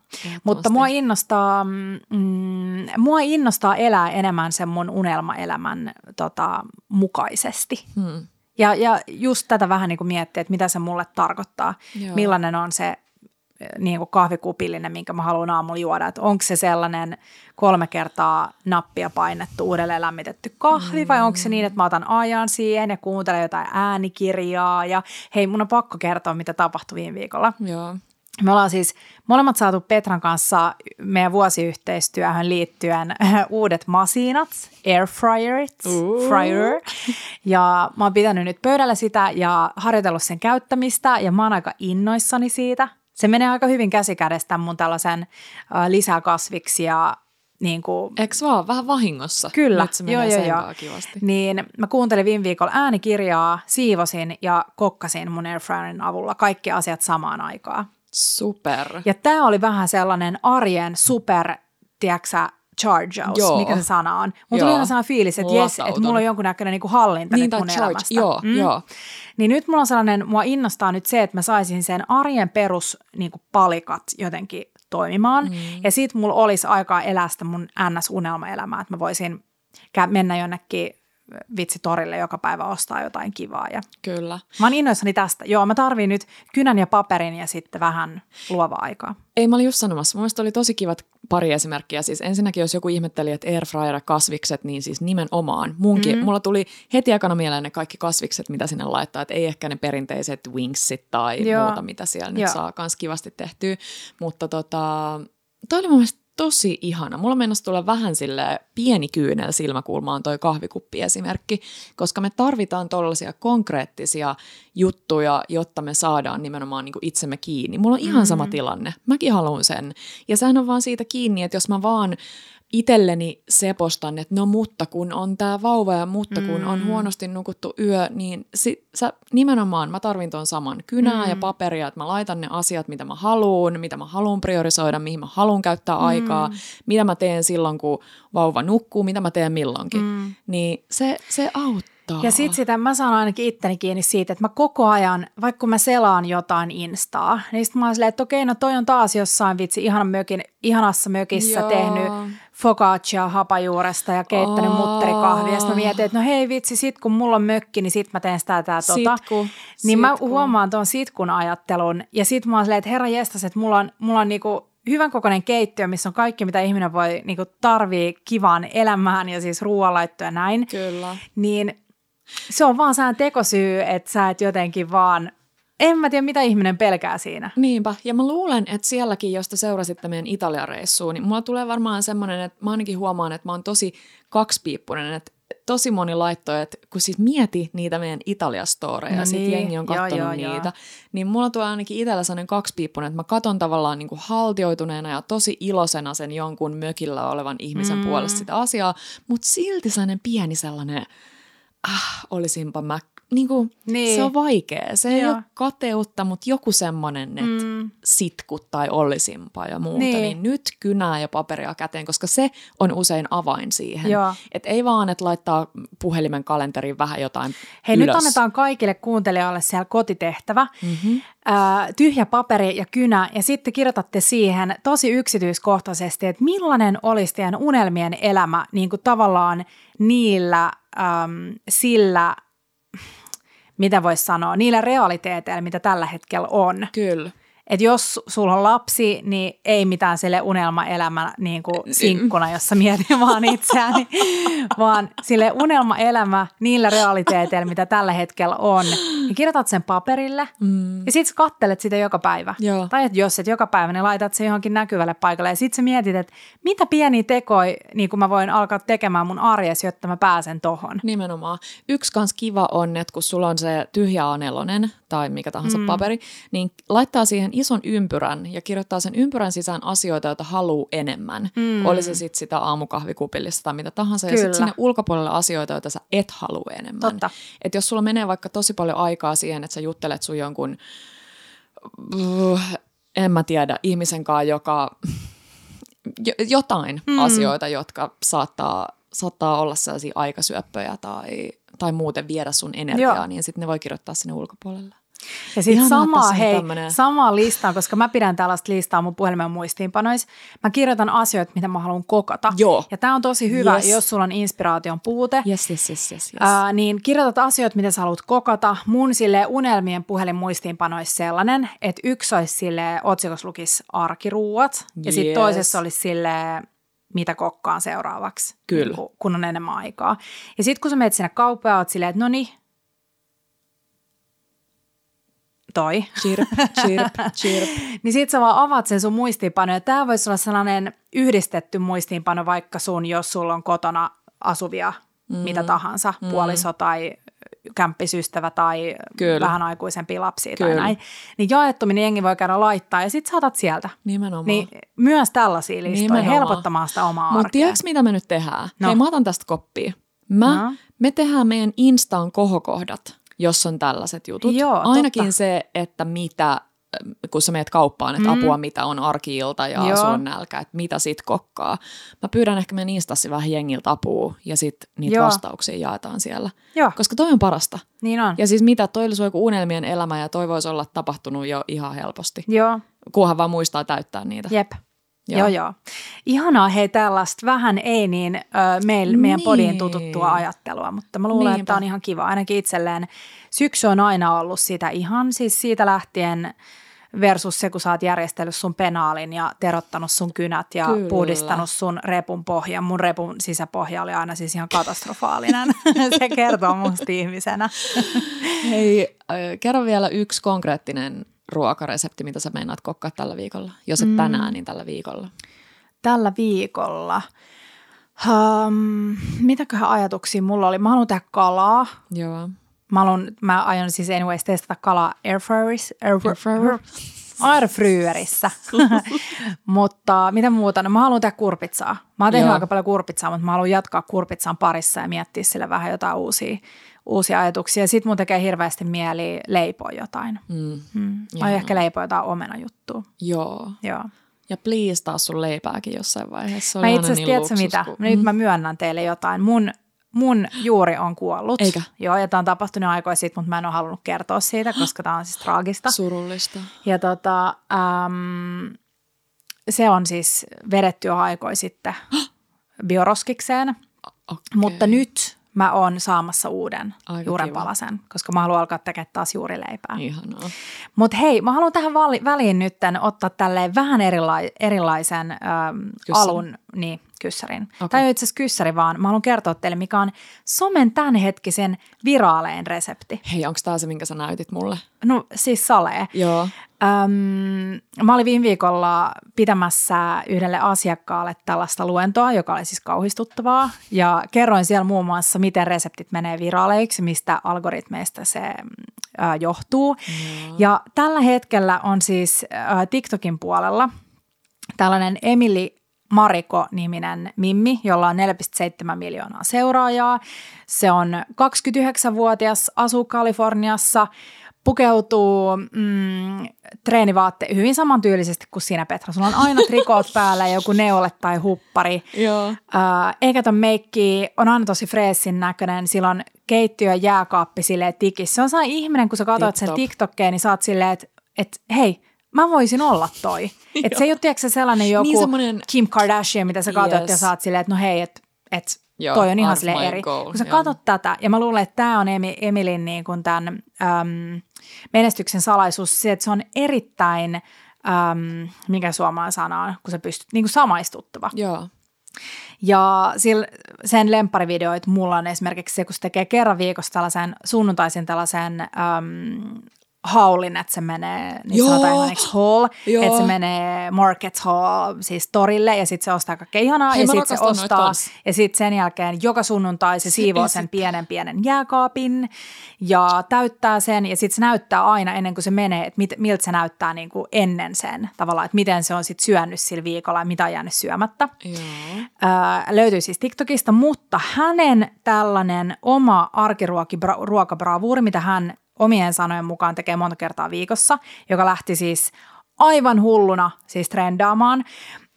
Speaker 2: Mutta mua innostaa, mm, mua innostaa elää enemmän sen mun unelmaelämän tota, mukaisesti. Hmm. Ja, ja just tätä vähän niin kuin miettiä, että mitä se mulle tarkoittaa, Joo. millainen on se niin kuin kahvikupillinen, minkä mä haluan aamulla juoda. Että onko se sellainen kolme kertaa nappia painettu, uudelleen lämmitetty kahvi mm. vai onko se niin, että mä otan ajan siihen ja kuuntelen jotain äänikirjaa ja hei, mun on pakko kertoa, mitä tapahtui viime viikolla.
Speaker 1: Joo.
Speaker 2: Me ollaan siis molemmat saatu Petran kanssa meidän vuosiyhteistyöhön liittyen uudet masinat, air fryerit, fryer. Ja mä oon pitänyt nyt pöydällä sitä ja harjoitellut sen käyttämistä ja mä oon aika innoissani siitä – se menee aika hyvin käsikädestä mun tällaisen äh, lisäkasviksi ja niin kuin,
Speaker 1: Eikö vaan? Vähän vahingossa.
Speaker 2: Kyllä,
Speaker 1: se
Speaker 2: joo, joo, joo.
Speaker 1: Kivasti.
Speaker 2: Niin mä kuuntelin viime viikolla äänikirjaa, siivosin ja kokkasin mun airfryerin avulla kaikki asiat samaan aikaan.
Speaker 1: Super.
Speaker 2: Ja tämä oli vähän sellainen arjen super, tiedätkö charge out, joo. mikä se sana on. Mulla tuli aina sellainen fiilis, että jes, että mulla on jonkunnäköinen niinku hallinta niin, nyt mun charge. elämästä.
Speaker 1: Joo, mm. joo.
Speaker 2: Niin nyt mulla on sellainen, mua innostaa nyt se, että mä saisin sen arjen perus niinku palikat jotenkin toimimaan. Mm. Ja sit mulla olisi aikaa elää sitä mun NS-unelmaelämää, että mä voisin mennä jonnekin vitsi torille joka päivä ostaa jotain kivaa. Ja
Speaker 1: Kyllä.
Speaker 2: Mä oon innoissani tästä. Joo, mä tarviin nyt kynän ja paperin ja sitten vähän luova aikaa.
Speaker 1: Ei, mä olin just sanomassa. Mun oli tosi kivat pari esimerkkiä. Siis ensinnäkin, jos joku ihmetteli, että airfryer kasvikset, niin siis nimenomaan. Munkin, mm-hmm. Mulla tuli heti aikana mieleen ne kaikki kasvikset, mitä sinne laittaa. Että ei ehkä ne perinteiset wingsit tai Joo. muuta, mitä siellä Joo. nyt saa kans kivasti tehtyä. Mutta tota, toi oli mun mielestä tosi ihana. Mulla mennessä tulla vähän sille pieni kyynel silmäkulmaan toi kahvikuppi-esimerkki, koska me tarvitaan tollaisia konkreettisia juttuja, jotta me saadaan nimenomaan niin itsemme kiinni. Mulla on ihan mm-hmm. sama tilanne. Mäkin haluan sen. Ja sehän on vaan siitä kiinni, että jos mä vaan itselleni sepostan, että no mutta kun on tämä vauva ja mutta kun mm. on huonosti nukuttu yö, niin si, sä, nimenomaan mä tarvin tuon saman kynää mm. ja paperia, että mä laitan ne asiat, mitä mä haluan, mitä mä haluan priorisoida, mihin mä haluan käyttää mm. aikaa, mitä mä teen silloin, kun vauva nukkuu, mitä mä teen milloinkin. Mm. Niin se, se auttaa
Speaker 2: Ja sit sitä mä saan ainakin itteni kiinni siitä, että mä koko ajan, vaikka kun mä selaan jotain instaa, niin sit mä oon silleen, että okei, no toi on taas jossain vitsi ihanan mökin, ihanassa mökissä
Speaker 1: Joo.
Speaker 2: tehnyt focaccia hapajuuresta ja keittänyt
Speaker 1: Aa.
Speaker 2: mutterikahvia. Ja sit mä mietin, että no hei vitsi, sit kun mulla on mökki, niin sit mä teen sitä tää tota.
Speaker 1: Sitku,
Speaker 2: Niin mä
Speaker 1: sitku.
Speaker 2: huomaan tuon sitkun ajattelun ja sit mä oon silleen, että herra jestas, että mulla on, mulla on niinku hyvän kokoinen keittiö, missä on kaikki, mitä ihminen voi niinku tarvii kivaan elämään ja siis ruoanlaitto ja näin.
Speaker 1: Kyllä.
Speaker 2: Niin se on vaan sään tekosyy, että sä et jotenkin vaan, en mä tiedä mitä ihminen pelkää siinä.
Speaker 1: Niinpä, ja mä luulen, että sielläkin, jos te seurasitte meidän Italia-reissuun, niin mulla tulee varmaan semmoinen, että mä ainakin huomaan, että mä oon tosi kaksipiippunen, että tosi moni laittoi, että kun siis mieti niitä meidän Italia-storeja,
Speaker 2: No niin,
Speaker 1: jengi on
Speaker 2: joo,
Speaker 1: katsonut
Speaker 2: joo,
Speaker 1: niitä,
Speaker 2: joo.
Speaker 1: niin mulla tulee ainakin itsellä sellainen kaksipiippunen, että mä katon tavallaan niin kuin haltioituneena ja tosi iloisena sen jonkun mökillä olevan ihmisen
Speaker 2: mm.
Speaker 1: puolesta sitä asiaa, mutta silti sellainen pieni sellainen, ah, olisinpa mä, niin kuin,
Speaker 2: Niin.
Speaker 1: se on vaikea. Se ei
Speaker 2: Joo.
Speaker 1: ole kateutta, mutta joku semmoinen, että
Speaker 2: Mm.
Speaker 1: sitkut tai olisimpa ja muuta,
Speaker 2: Niin.
Speaker 1: niin. nyt kynää ja paperia käteen, koska se on usein avain siihen.
Speaker 2: Joo.
Speaker 1: Et ei vaan, että laittaa puhelimen kalenteriin vähän jotain
Speaker 2: Hei,
Speaker 1: ylös.
Speaker 2: nyt annetaan kaikille kuuntelijoille siellä kotitehtävä.
Speaker 1: Mm-hmm.
Speaker 2: Ää, tyhjä paperi ja kynä ja sitten kirjoitatte siihen tosi yksityiskohtaisesti, että millainen olisi teidän unelmien elämä niin kuin tavallaan niillä, äm, sillä, mitä voisi sanoa, niillä realiteeteilla, mitä tällä hetkellä on.
Speaker 1: Kyllä.
Speaker 2: Että jos sulla on lapsi, niin ei mitään sille unelmaelämä niin kuin sinkkuna, jossa mietin vaan itseäni, vaan sille unelmaelämä niillä realiteeteilla, mitä tällä hetkellä on. Niin kirjoitat sen paperille
Speaker 1: Mm.
Speaker 2: ja sitten kattelet sitä joka päivä.
Speaker 1: Joo.
Speaker 2: Tai että jos et joka päivä, niin laitat se johonkin näkyvälle paikalle. Ja sitten sä mietit, että mitä pieniä tekoja niin kuin mä voin alkaa tekemään mun arjessa, jotta mä pääsen tohon.
Speaker 1: Nimenomaan. Yksi kans kiva on, että kun sulla on se tyhjä A4 tai mikä tahansa mm. paperi, niin laittaa siihen ison ympyrän ja kirjoittaa sen ympyrän sisään asioita, joita haluaa enemmän. Mm. Oli se sitten sitä aamukahvikupillista tai mitä tahansa. Ja
Speaker 2: Kyllä.
Speaker 1: sitten sinne ulkopuolelle asioita, joita sä et halua enemmän.
Speaker 2: Totta.
Speaker 1: Et jos sulla menee vaikka tosi paljon aikaa siihen, että sä juttelet sun jonkun, en mä tiedä, ihmisen kanssa, joka jo- jotain mm. asioita, jotka saattaa, saattaa olla sellaisia aikasyöppöjä tai, tai muuten viedä sun energiaa,
Speaker 2: Joo.
Speaker 1: niin sitten ne voi kirjoittaa sinne ulkopuolelle.
Speaker 2: Ja sitten
Speaker 1: on
Speaker 2: hei,
Speaker 1: tämmönen-
Speaker 2: samaa listaa, koska mä pidän tällaista listaa mun puhelimen muistiinpanoissa. Mä kirjoitan asioita, mitä mä haluan kokata.
Speaker 1: Joo.
Speaker 2: Ja tämä on tosi hyvä,
Speaker 1: Yes.
Speaker 2: jos sulla on inspiraation puute.
Speaker 1: Yes, yes, yes, yes, yes.
Speaker 2: Ää, niin kirjoitat asioita, mitä sä haluat kokata. Mun sille unelmien puhelin muistiinpanoissa sellainen, että yksi olisi sille otsikossa lukisi arkiruuat ja sitten
Speaker 1: Yes.
Speaker 2: toisessa olisi sille mitä kokkaan seuraavaksi,
Speaker 1: Kyllä.
Speaker 2: kun- kun on enemmän aikaa. Ja sitten kun sä menet sinne kauppaan, oot silleen, että no niin, toi.
Speaker 1: Chirp, chirp, chirp.
Speaker 2: Niin sit sä vaan avaat sen sun muistiinpano. Ja tää voisi olla sellainen yhdistetty muistiinpano vaikka sun, jos sulla on kotona asuvia mm. mitä tahansa, mm. puoliso tai kämppisystävä tai
Speaker 1: Kyllä.
Speaker 2: vähän aikuisempi lapsia tai
Speaker 1: Kyllä.
Speaker 2: näin. Niin jaettuminen jengi voi käydä laittaa ja sit saatat sieltä.
Speaker 1: Nimenomaan.
Speaker 2: Niin myös tällaisia listoja
Speaker 1: Nimenomaan.
Speaker 2: helpottamaan sitä omaa
Speaker 1: Mutta
Speaker 2: arkea.
Speaker 1: tiedätkö, mitä me nyt tehdään?
Speaker 2: No.
Speaker 1: Hei, mä otan tästä koppia. Mä,
Speaker 2: no.
Speaker 1: Me tehdään meidän Instaan kohokohdat, jos on tällaiset jutut.
Speaker 2: Joo,
Speaker 1: Ainakin
Speaker 2: totta.
Speaker 1: se, että mitä, kun sä meet kauppaan, että
Speaker 2: Mm.
Speaker 1: apua mitä on arkiilta ja
Speaker 2: Joo.
Speaker 1: Sulla on nälkä, että mitä sit kokkaa. Mä pyydän ehkä meidän Instassi vähän jengiltä apua ja sit niitä.
Speaker 2: Joo.
Speaker 1: vastauksia jaetaan siellä.
Speaker 2: Joo,
Speaker 1: Koska toi on parasta.
Speaker 2: niin on.
Speaker 1: Ja siis mitä, toi olisi joku unelmien elämä ja toi voisi olla tapahtunut jo ihan helposti.
Speaker 2: Joo,
Speaker 1: Kunhan vaan muistaa täyttää niitä.
Speaker 2: jep. Joo. joo, joo. Ihanaa hei tällaista vähän ei niin ö, meil, meidän
Speaker 1: Niin.
Speaker 2: podiin tututtua ajattelua, mutta mä luulen, että
Speaker 1: Niinpä.
Speaker 2: tämä on ihan kiva. Ainakin itselleen syksy on aina ollut sitä ihan siis siitä lähtien versus se, kun sä oot järjestellyt sun penaalin ja terottanut sun kynät ja
Speaker 1: Kyllä.
Speaker 2: puhdistanut sun repun pohjan. Mun repun sisäpohja oli aina siis ihan katastrofaalinen. se kertoo musta ihmisenä.
Speaker 1: Hei, kerro vielä yksi konkreettinen ruokaresepti, mitä sä meinaat kokkaa tällä viikolla. Jos et mm. tänään, niin tällä viikolla.
Speaker 2: tällä viikolla. Um, mitäköhän ajatuksia mulla oli? Mä haluan tehdä kalaa.
Speaker 1: Joo.
Speaker 2: Mä, haluan, mä aion siis anyways testata kalaa airfryerissä.
Speaker 1: Airfryer.
Speaker 2: Airfryerissä. mutta mitä muuta? No mä haluan tehdä kurpitsaa. Mä oon tehnyt
Speaker 1: Joo.
Speaker 2: aika paljon kurpitsaa, mutta mä haluan jatkaa kurpitsan parissa ja miettiä sille vähän jotain uusia, uusia ajatuksia. Sitten mun tekee hirveästi mieli leipoa jotain.
Speaker 1: Mm.
Speaker 2: Mm. Mä ehkä leipoa jotain omenajuttua.
Speaker 1: Joo.
Speaker 2: Joo.
Speaker 1: Ja please taas sun leipääkin jossain vaiheessa. Se
Speaker 2: Mä itse asiassa,
Speaker 1: niin
Speaker 2: tiedätkö mitä?
Speaker 1: kun-
Speaker 2: Nyt mä myönnän teille jotain. Mun mun juuri on kuollut.
Speaker 1: Eikä?
Speaker 2: Joo, ja tämä on tapahtunut aikoja sitten, mutta mä en ole halunnut kertoa siitä, koska tämä on siis traagista.
Speaker 1: Surullista.
Speaker 2: Ja tota, äm, se on siis vedetty jo aikoja sitten bioroskikseen,
Speaker 1: Okay.
Speaker 2: mutta nyt mä oon saamassa uuden
Speaker 1: Aika
Speaker 2: juurenpalasen, koska mä haluan alkaa tekemään taas juurileipää.
Speaker 1: Ihanaa.
Speaker 2: Mutta hei, mä haluan tähän väliin nyt ottaa tälleen vähän erila- erilaisen äm, alun, niin kyssärin.
Speaker 1: Okei.
Speaker 2: Tai ei itse asiassa kyssäri, vaan mä haluan kertoa teille, mikä on somen tämänhetkisen viraalein resepti.
Speaker 1: Hei, onko tämä se, minkä sä näytit mulle?
Speaker 2: No siis salee.
Speaker 1: Joo.
Speaker 2: Öm, mä olin viime viikolla pitämässä yhdelle asiakkaalle tällaista luentoa, joka oli siis kauhistuttavaa. Ja kerroin siellä muun muassa, miten reseptit menee viraaleiksi, mistä algoritmeista se ö, johtuu.
Speaker 1: Joo.
Speaker 2: Ja tällä hetkellä on siis ö, TikTokin puolella tällainen Emily Mariko-niminen Mimmi, jolla on 4,7 miljoonaa seuraajaa. Se on 29-vuotias, asuu Kaliforniassa, pukeutuu mm, treenivaatte hyvin samantyylisesti kuin sinä Petra. Sulla on aina trikoot päällä ja joku neule tai huppari.
Speaker 1: Joo.
Speaker 2: Uh, eikä ton meikki on aina tosi freessin näköinen. Sillä on keittiö jääkaappi silleen tikissä. Se on sellainen ihminen, kun sä katsot sen. TikTokkeen, niin sä oot silleen, että et, hei, mä voisin olla toi. että se ei ole tiedätkö, sellainen joku
Speaker 1: Niin semmonen-
Speaker 2: Kim Kardashian, mitä sä katsot
Speaker 1: Yes.
Speaker 2: ja oot silleen, että no hei, että et,
Speaker 1: Joo,
Speaker 2: toi on ihan silleen eri.
Speaker 1: goal,
Speaker 2: Kun sä
Speaker 1: joo.
Speaker 2: katsot tätä, ja mä luulen, että tämä on Emi, Emilin niin kuin tämän äm, menestyksen salaisuus, se, että se on erittäin, äm, mikä suomalainen sana on, kun sä pystyt, niin kuin samaistuttava.
Speaker 1: Joo.
Speaker 2: Ja sillä, sen lempparivideoit mulla on esimerkiksi se, kun se tekee kerran viikossa tällaisen sunnuntaisin tällaisen äm, haulin, että se menee, niin
Speaker 1: Joo.
Speaker 2: sanotaan englanniksi haul,
Speaker 1: Joo.
Speaker 2: että se menee market hall, siis torille, ja sitten se ostaa kaikkea ihanaa,
Speaker 1: Hei,
Speaker 2: ja sitten se ostaa, ja sitten sen jälkeen joka sunnuntai se siivoo sen pienen pienen jääkaapin, ja täyttää sen, ja sitten se näyttää aina ennen kuin se menee, että mit, miltä se näyttää niin kuin ennen sen, tavallaan, että miten se on sitten syönyt sillä viikolla, ja mitä on jäänyt syömättä
Speaker 1: Joo.
Speaker 2: ää, löytyy siis TikTokista, mutta hänen tällainen oma arkiruokabravuuri, mitä hän omien sanojen mukaan tekee monta kertaa viikossa, joka lähti siis aivan hulluna siis trendaamaan.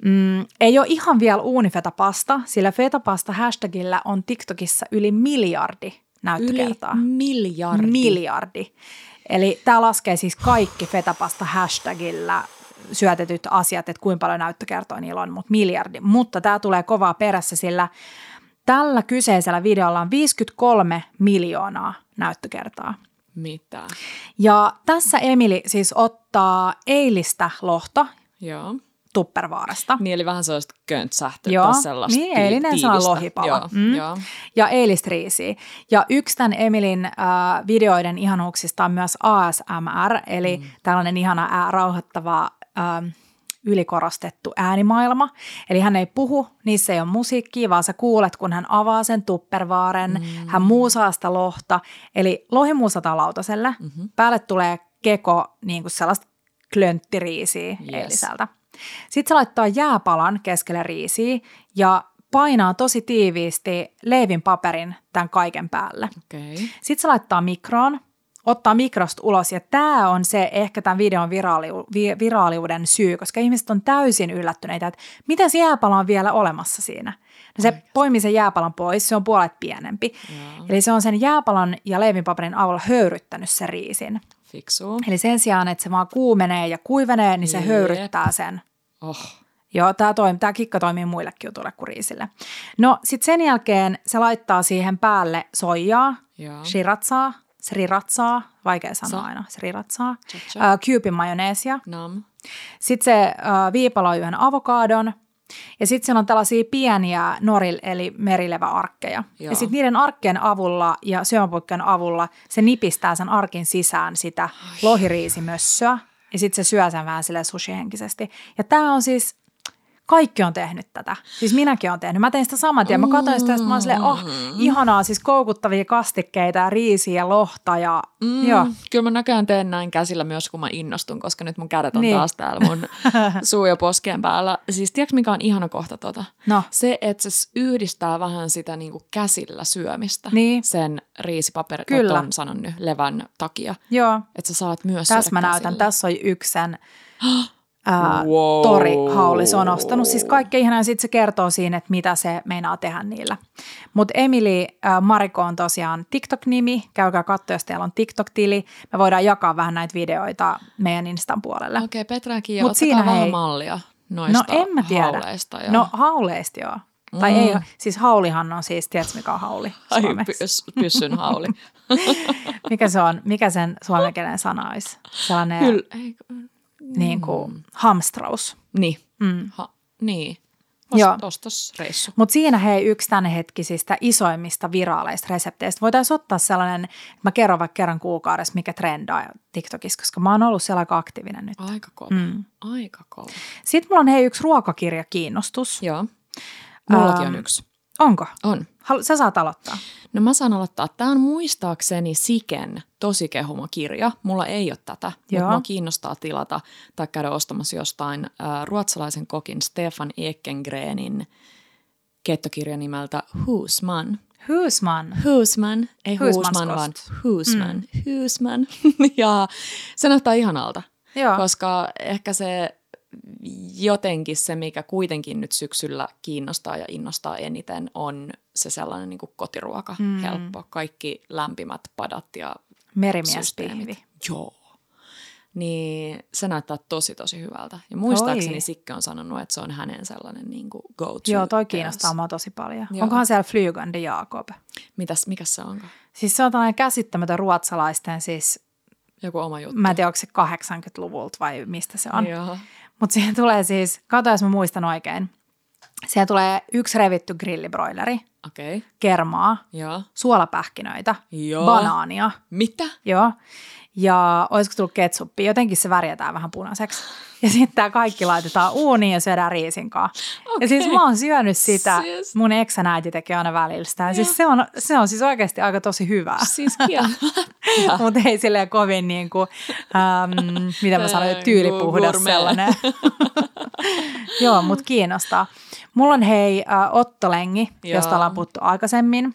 Speaker 2: Mm, ei ole ihan vielä uunifetapasta, sillä fetapasta hashtagillä on TikTokissa yli miljardi
Speaker 1: Yli
Speaker 2: näyttökertaa.
Speaker 1: miljardi.
Speaker 2: Miljardi. Eli tämä laskee siis kaikki fetapasta hashtagillä syötetyt asiat, että kuinka paljon näyttökertoja niillä on, mutta miljardi. Mutta tämä tulee kovaa perässä, sillä tällä kyseisellä videolla on 53 miljoonaa näyttökertaa.
Speaker 1: Mitä?
Speaker 2: Ja tässä Emili siis ottaa eilistä lohta
Speaker 1: Joo.
Speaker 2: Tuppervaarasta.
Speaker 1: Niin, eli vähän sellaista köntsähtyä
Speaker 2: Joo,
Speaker 1: sellaista
Speaker 2: niin, eilinen
Speaker 1: tiivistä.
Speaker 2: lohipala.
Speaker 1: Joo,
Speaker 2: Mm.
Speaker 1: joo.
Speaker 2: ja eilistriisiä. Ja yksi tämän Emilin äh, videoiden ihanuuksista on myös ASMR, eli mm. tällainen ihana ää, rauhoittava äh, ylikorostettu äänimaailma. Eli hän ei puhu, niissä ei ole musiikkia, vaan sä kuulet, kun hän avaa sen tuppervaaren, mm. hän muusaa sitä lohta. Eli lohi muusataan lautaselle, mm-hmm. päälle tulee keko, niin kuin sellaista klönttiriisiä yes. Eiliseltä. Sitten se laittaa jääpalan keskelle riisiä ja painaa tosi tiiviisti leivin paperin tämän kaiken päälle.
Speaker 1: Okei.
Speaker 2: Sitten se laittaa mikroon, ottaa mikrosta ulos ja tämä on se ehkä tämän videon viraaliu, vi, viraaliuden syy, koska ihmiset on täysin yllättyneitä, että miten se jääpala on vielä olemassa siinä. No se poimii sen jääpalan pois, se on puolet pienempi.
Speaker 1: Joo.
Speaker 2: Eli se on sen jääpalan ja leivinpaperin avulla höyryttänyt sen riisin.
Speaker 1: Fiksu.
Speaker 2: Eli sen sijaan, että se vaan kuumenee ja kuivenee, niin se
Speaker 1: Jep.
Speaker 2: höyryttää sen
Speaker 1: Oh.
Speaker 2: Joo, tämä, toimi, tämä kikka toimii muillekin jutuille kuin riisille. No sitten sen jälkeen se laittaa siihen päälle soijaa,
Speaker 1: Joo.
Speaker 2: shiratsaa, sriratsaa, vaikea sanoa
Speaker 1: Sa-
Speaker 2: aina, sriratsaa, äh, cubin majoneesia.
Speaker 1: Nam.
Speaker 2: Sitten se äh, viipaloi yhden avokadon ja sitten siellä on tällaisia pieniä noril eli merileväarkkeja.
Speaker 1: Joo.
Speaker 2: Ja sitten niiden arkkien avulla ja syömäpuikkojen avulla se nipistää sen arkin sisään sitä lohiriisimössöä ja sitten se syö sen vähän sille sushihenkisesti. Ja tämä on siis, kaikki on tehnyt tätä. Siis minäkin olen tehnyt. Mä tein sitä saman tien. Mä katsoin sitä sit mä silleen, oh, ihanaa, siis koukuttavia kastikkeita ja riisiä ja lohta ja
Speaker 1: Mm,
Speaker 2: joo.
Speaker 1: Kyllä mä näköjään teen näin käsillä myös, kun mä innostun, koska nyt mun kädet on
Speaker 2: Niin.
Speaker 1: niin. taas täällä mun suu- ja poskien päällä. Siis tiedätkö mikä on ihana kohta tota?
Speaker 2: No.
Speaker 1: Se, että se yhdistää vähän sitä niinku käsillä syömistä
Speaker 2: Niin.
Speaker 1: sen riisipaperin,
Speaker 2: Kyllä.
Speaker 1: ton sanon nyt, levän takia.
Speaker 2: Joo.
Speaker 1: Että sä saat myös
Speaker 2: Tässä mä näytän.
Speaker 1: käsillä.
Speaker 2: Tässä on yksi sen ää,
Speaker 1: Wow.
Speaker 2: torihauli. Se on ostanut siis kaikkea ihanaa ja sitten se kertoo siinä, että mitä se meinaa tehdä niillä. Mutta Emily ää, Mariko on tosiaan TikTok-nimi. Käykää katsoa, jos teillä on TikTok-tili. Me voidaan jakaa vähän näitä videoita meidän Instan puolelle.
Speaker 1: Okei, okay, Petra ja Kiia,
Speaker 2: Mut siinä
Speaker 1: vähän
Speaker 2: hei-
Speaker 1: mallia noista
Speaker 2: No en mä tiedä.
Speaker 1: hauleista. Ja...
Speaker 2: No hauleista joo. Tai
Speaker 1: Mm.
Speaker 2: ei, siis haulihan on siis, tiedätkö mikä on hauli suomeksi?
Speaker 1: pys, pyssyn hauli.
Speaker 2: Mikä se on, mikä sen suomenkielinen sana olisi? Sellainen
Speaker 1: Kyllä. Ei,
Speaker 2: niin kuin hamstraus.
Speaker 1: niin.
Speaker 2: Mm.
Speaker 1: Ha, niin.
Speaker 2: Joo.
Speaker 1: Ost, ostos reissu.
Speaker 2: Mutta siinä hei yksi tämänhetkisistä isoimmista viraaleista resepteistä. Voitaisiin ottaa sellainen, mä kerron vaikka kerran kuukaudessa, mikä trendaa TikTokissa, koska mä oon ollut siellä aika aktiivinen nyt.
Speaker 1: Aika kova.
Speaker 2: Mm.
Speaker 1: Aika kova.
Speaker 2: Sitten mulla on hei yksi ruokakirja kiinnostus.
Speaker 1: Joo. Mullakin on yksi.
Speaker 2: Onko?
Speaker 1: On.
Speaker 2: Halu- Sä saat aloittaa.
Speaker 1: No mä saan aloittaa. Tämä on muistaakseni Siken tosi kehuma kirja. Mulla ei ole tätä, mutta
Speaker 2: Joo.
Speaker 1: mua kiinnostaa tilata tai käydä ostamassa jostain äh, ruotsalaisen kokin Stefan Ekengrenin kettokirja nimeltä Husman.
Speaker 2: Husman.
Speaker 1: Husman, ei. Husman, vaan Husman. Mm. Husman. ja se näyttää ihanalta,
Speaker 2: Joo.
Speaker 1: koska ehkä se jotenkin se, mikä kuitenkin nyt syksyllä kiinnostaa ja innostaa eniten, on se sellainen niin kuin kotiruoka,
Speaker 2: Mm.
Speaker 1: helppo. Kaikki lämpimät padat ja
Speaker 2: Merimiespiihvi.
Speaker 1: systeemit. Joo. Niin se näyttää tosi tosi hyvältä. Ja muistaakseni
Speaker 2: Oi.
Speaker 1: Sikke on sanonut, että se on hänen sellainen niin kuin go-to.
Speaker 2: Joo, toi kiinnostaa mua tosi paljon.
Speaker 1: Joo.
Speaker 2: Onkohan siellä Flygande Jakob?
Speaker 1: Mitäs, mikäs se onko?
Speaker 2: Siis se on tällainen käsittämätön ruotsalaisten, siis
Speaker 1: Joku oma juttu.
Speaker 2: mä en tiedä, onko se 80-luvulta vai mistä se on.
Speaker 1: Joo.
Speaker 2: Mutta siihen tulee siis, kato jos mä muistan oikein, siihen tulee yksi revitty grillibroileri,
Speaker 1: Okei. Okay.
Speaker 2: kermaa,
Speaker 1: Joo.
Speaker 2: suolapähkinöitä,
Speaker 1: Joo.
Speaker 2: banaania,
Speaker 1: Mitä?
Speaker 2: joo, ja olisiko tullut ketsuppia, jotenkin se värjätään vähän punaiseksi. Ja sitten tämä kaikki laitetaan uuniin ja syödään riisinkaa. Ja siis mä oon syönyt sitä,
Speaker 1: Siis-
Speaker 2: mun eksän äiti tekee aina välillä sitä. Ja siis se on, se on siis oikeasti aika tosi hyvää.
Speaker 1: Siis.
Speaker 2: Mutta ei silleen kovin niin kuin, ähm, mitä mä sanoin, tyylipuhdas sellainen. Joo, mutta kiinnostaa. Mulla on hei äh, Otto Lengi,
Speaker 1: Joo.
Speaker 2: josta ollaan puhuttu aikaisemmin.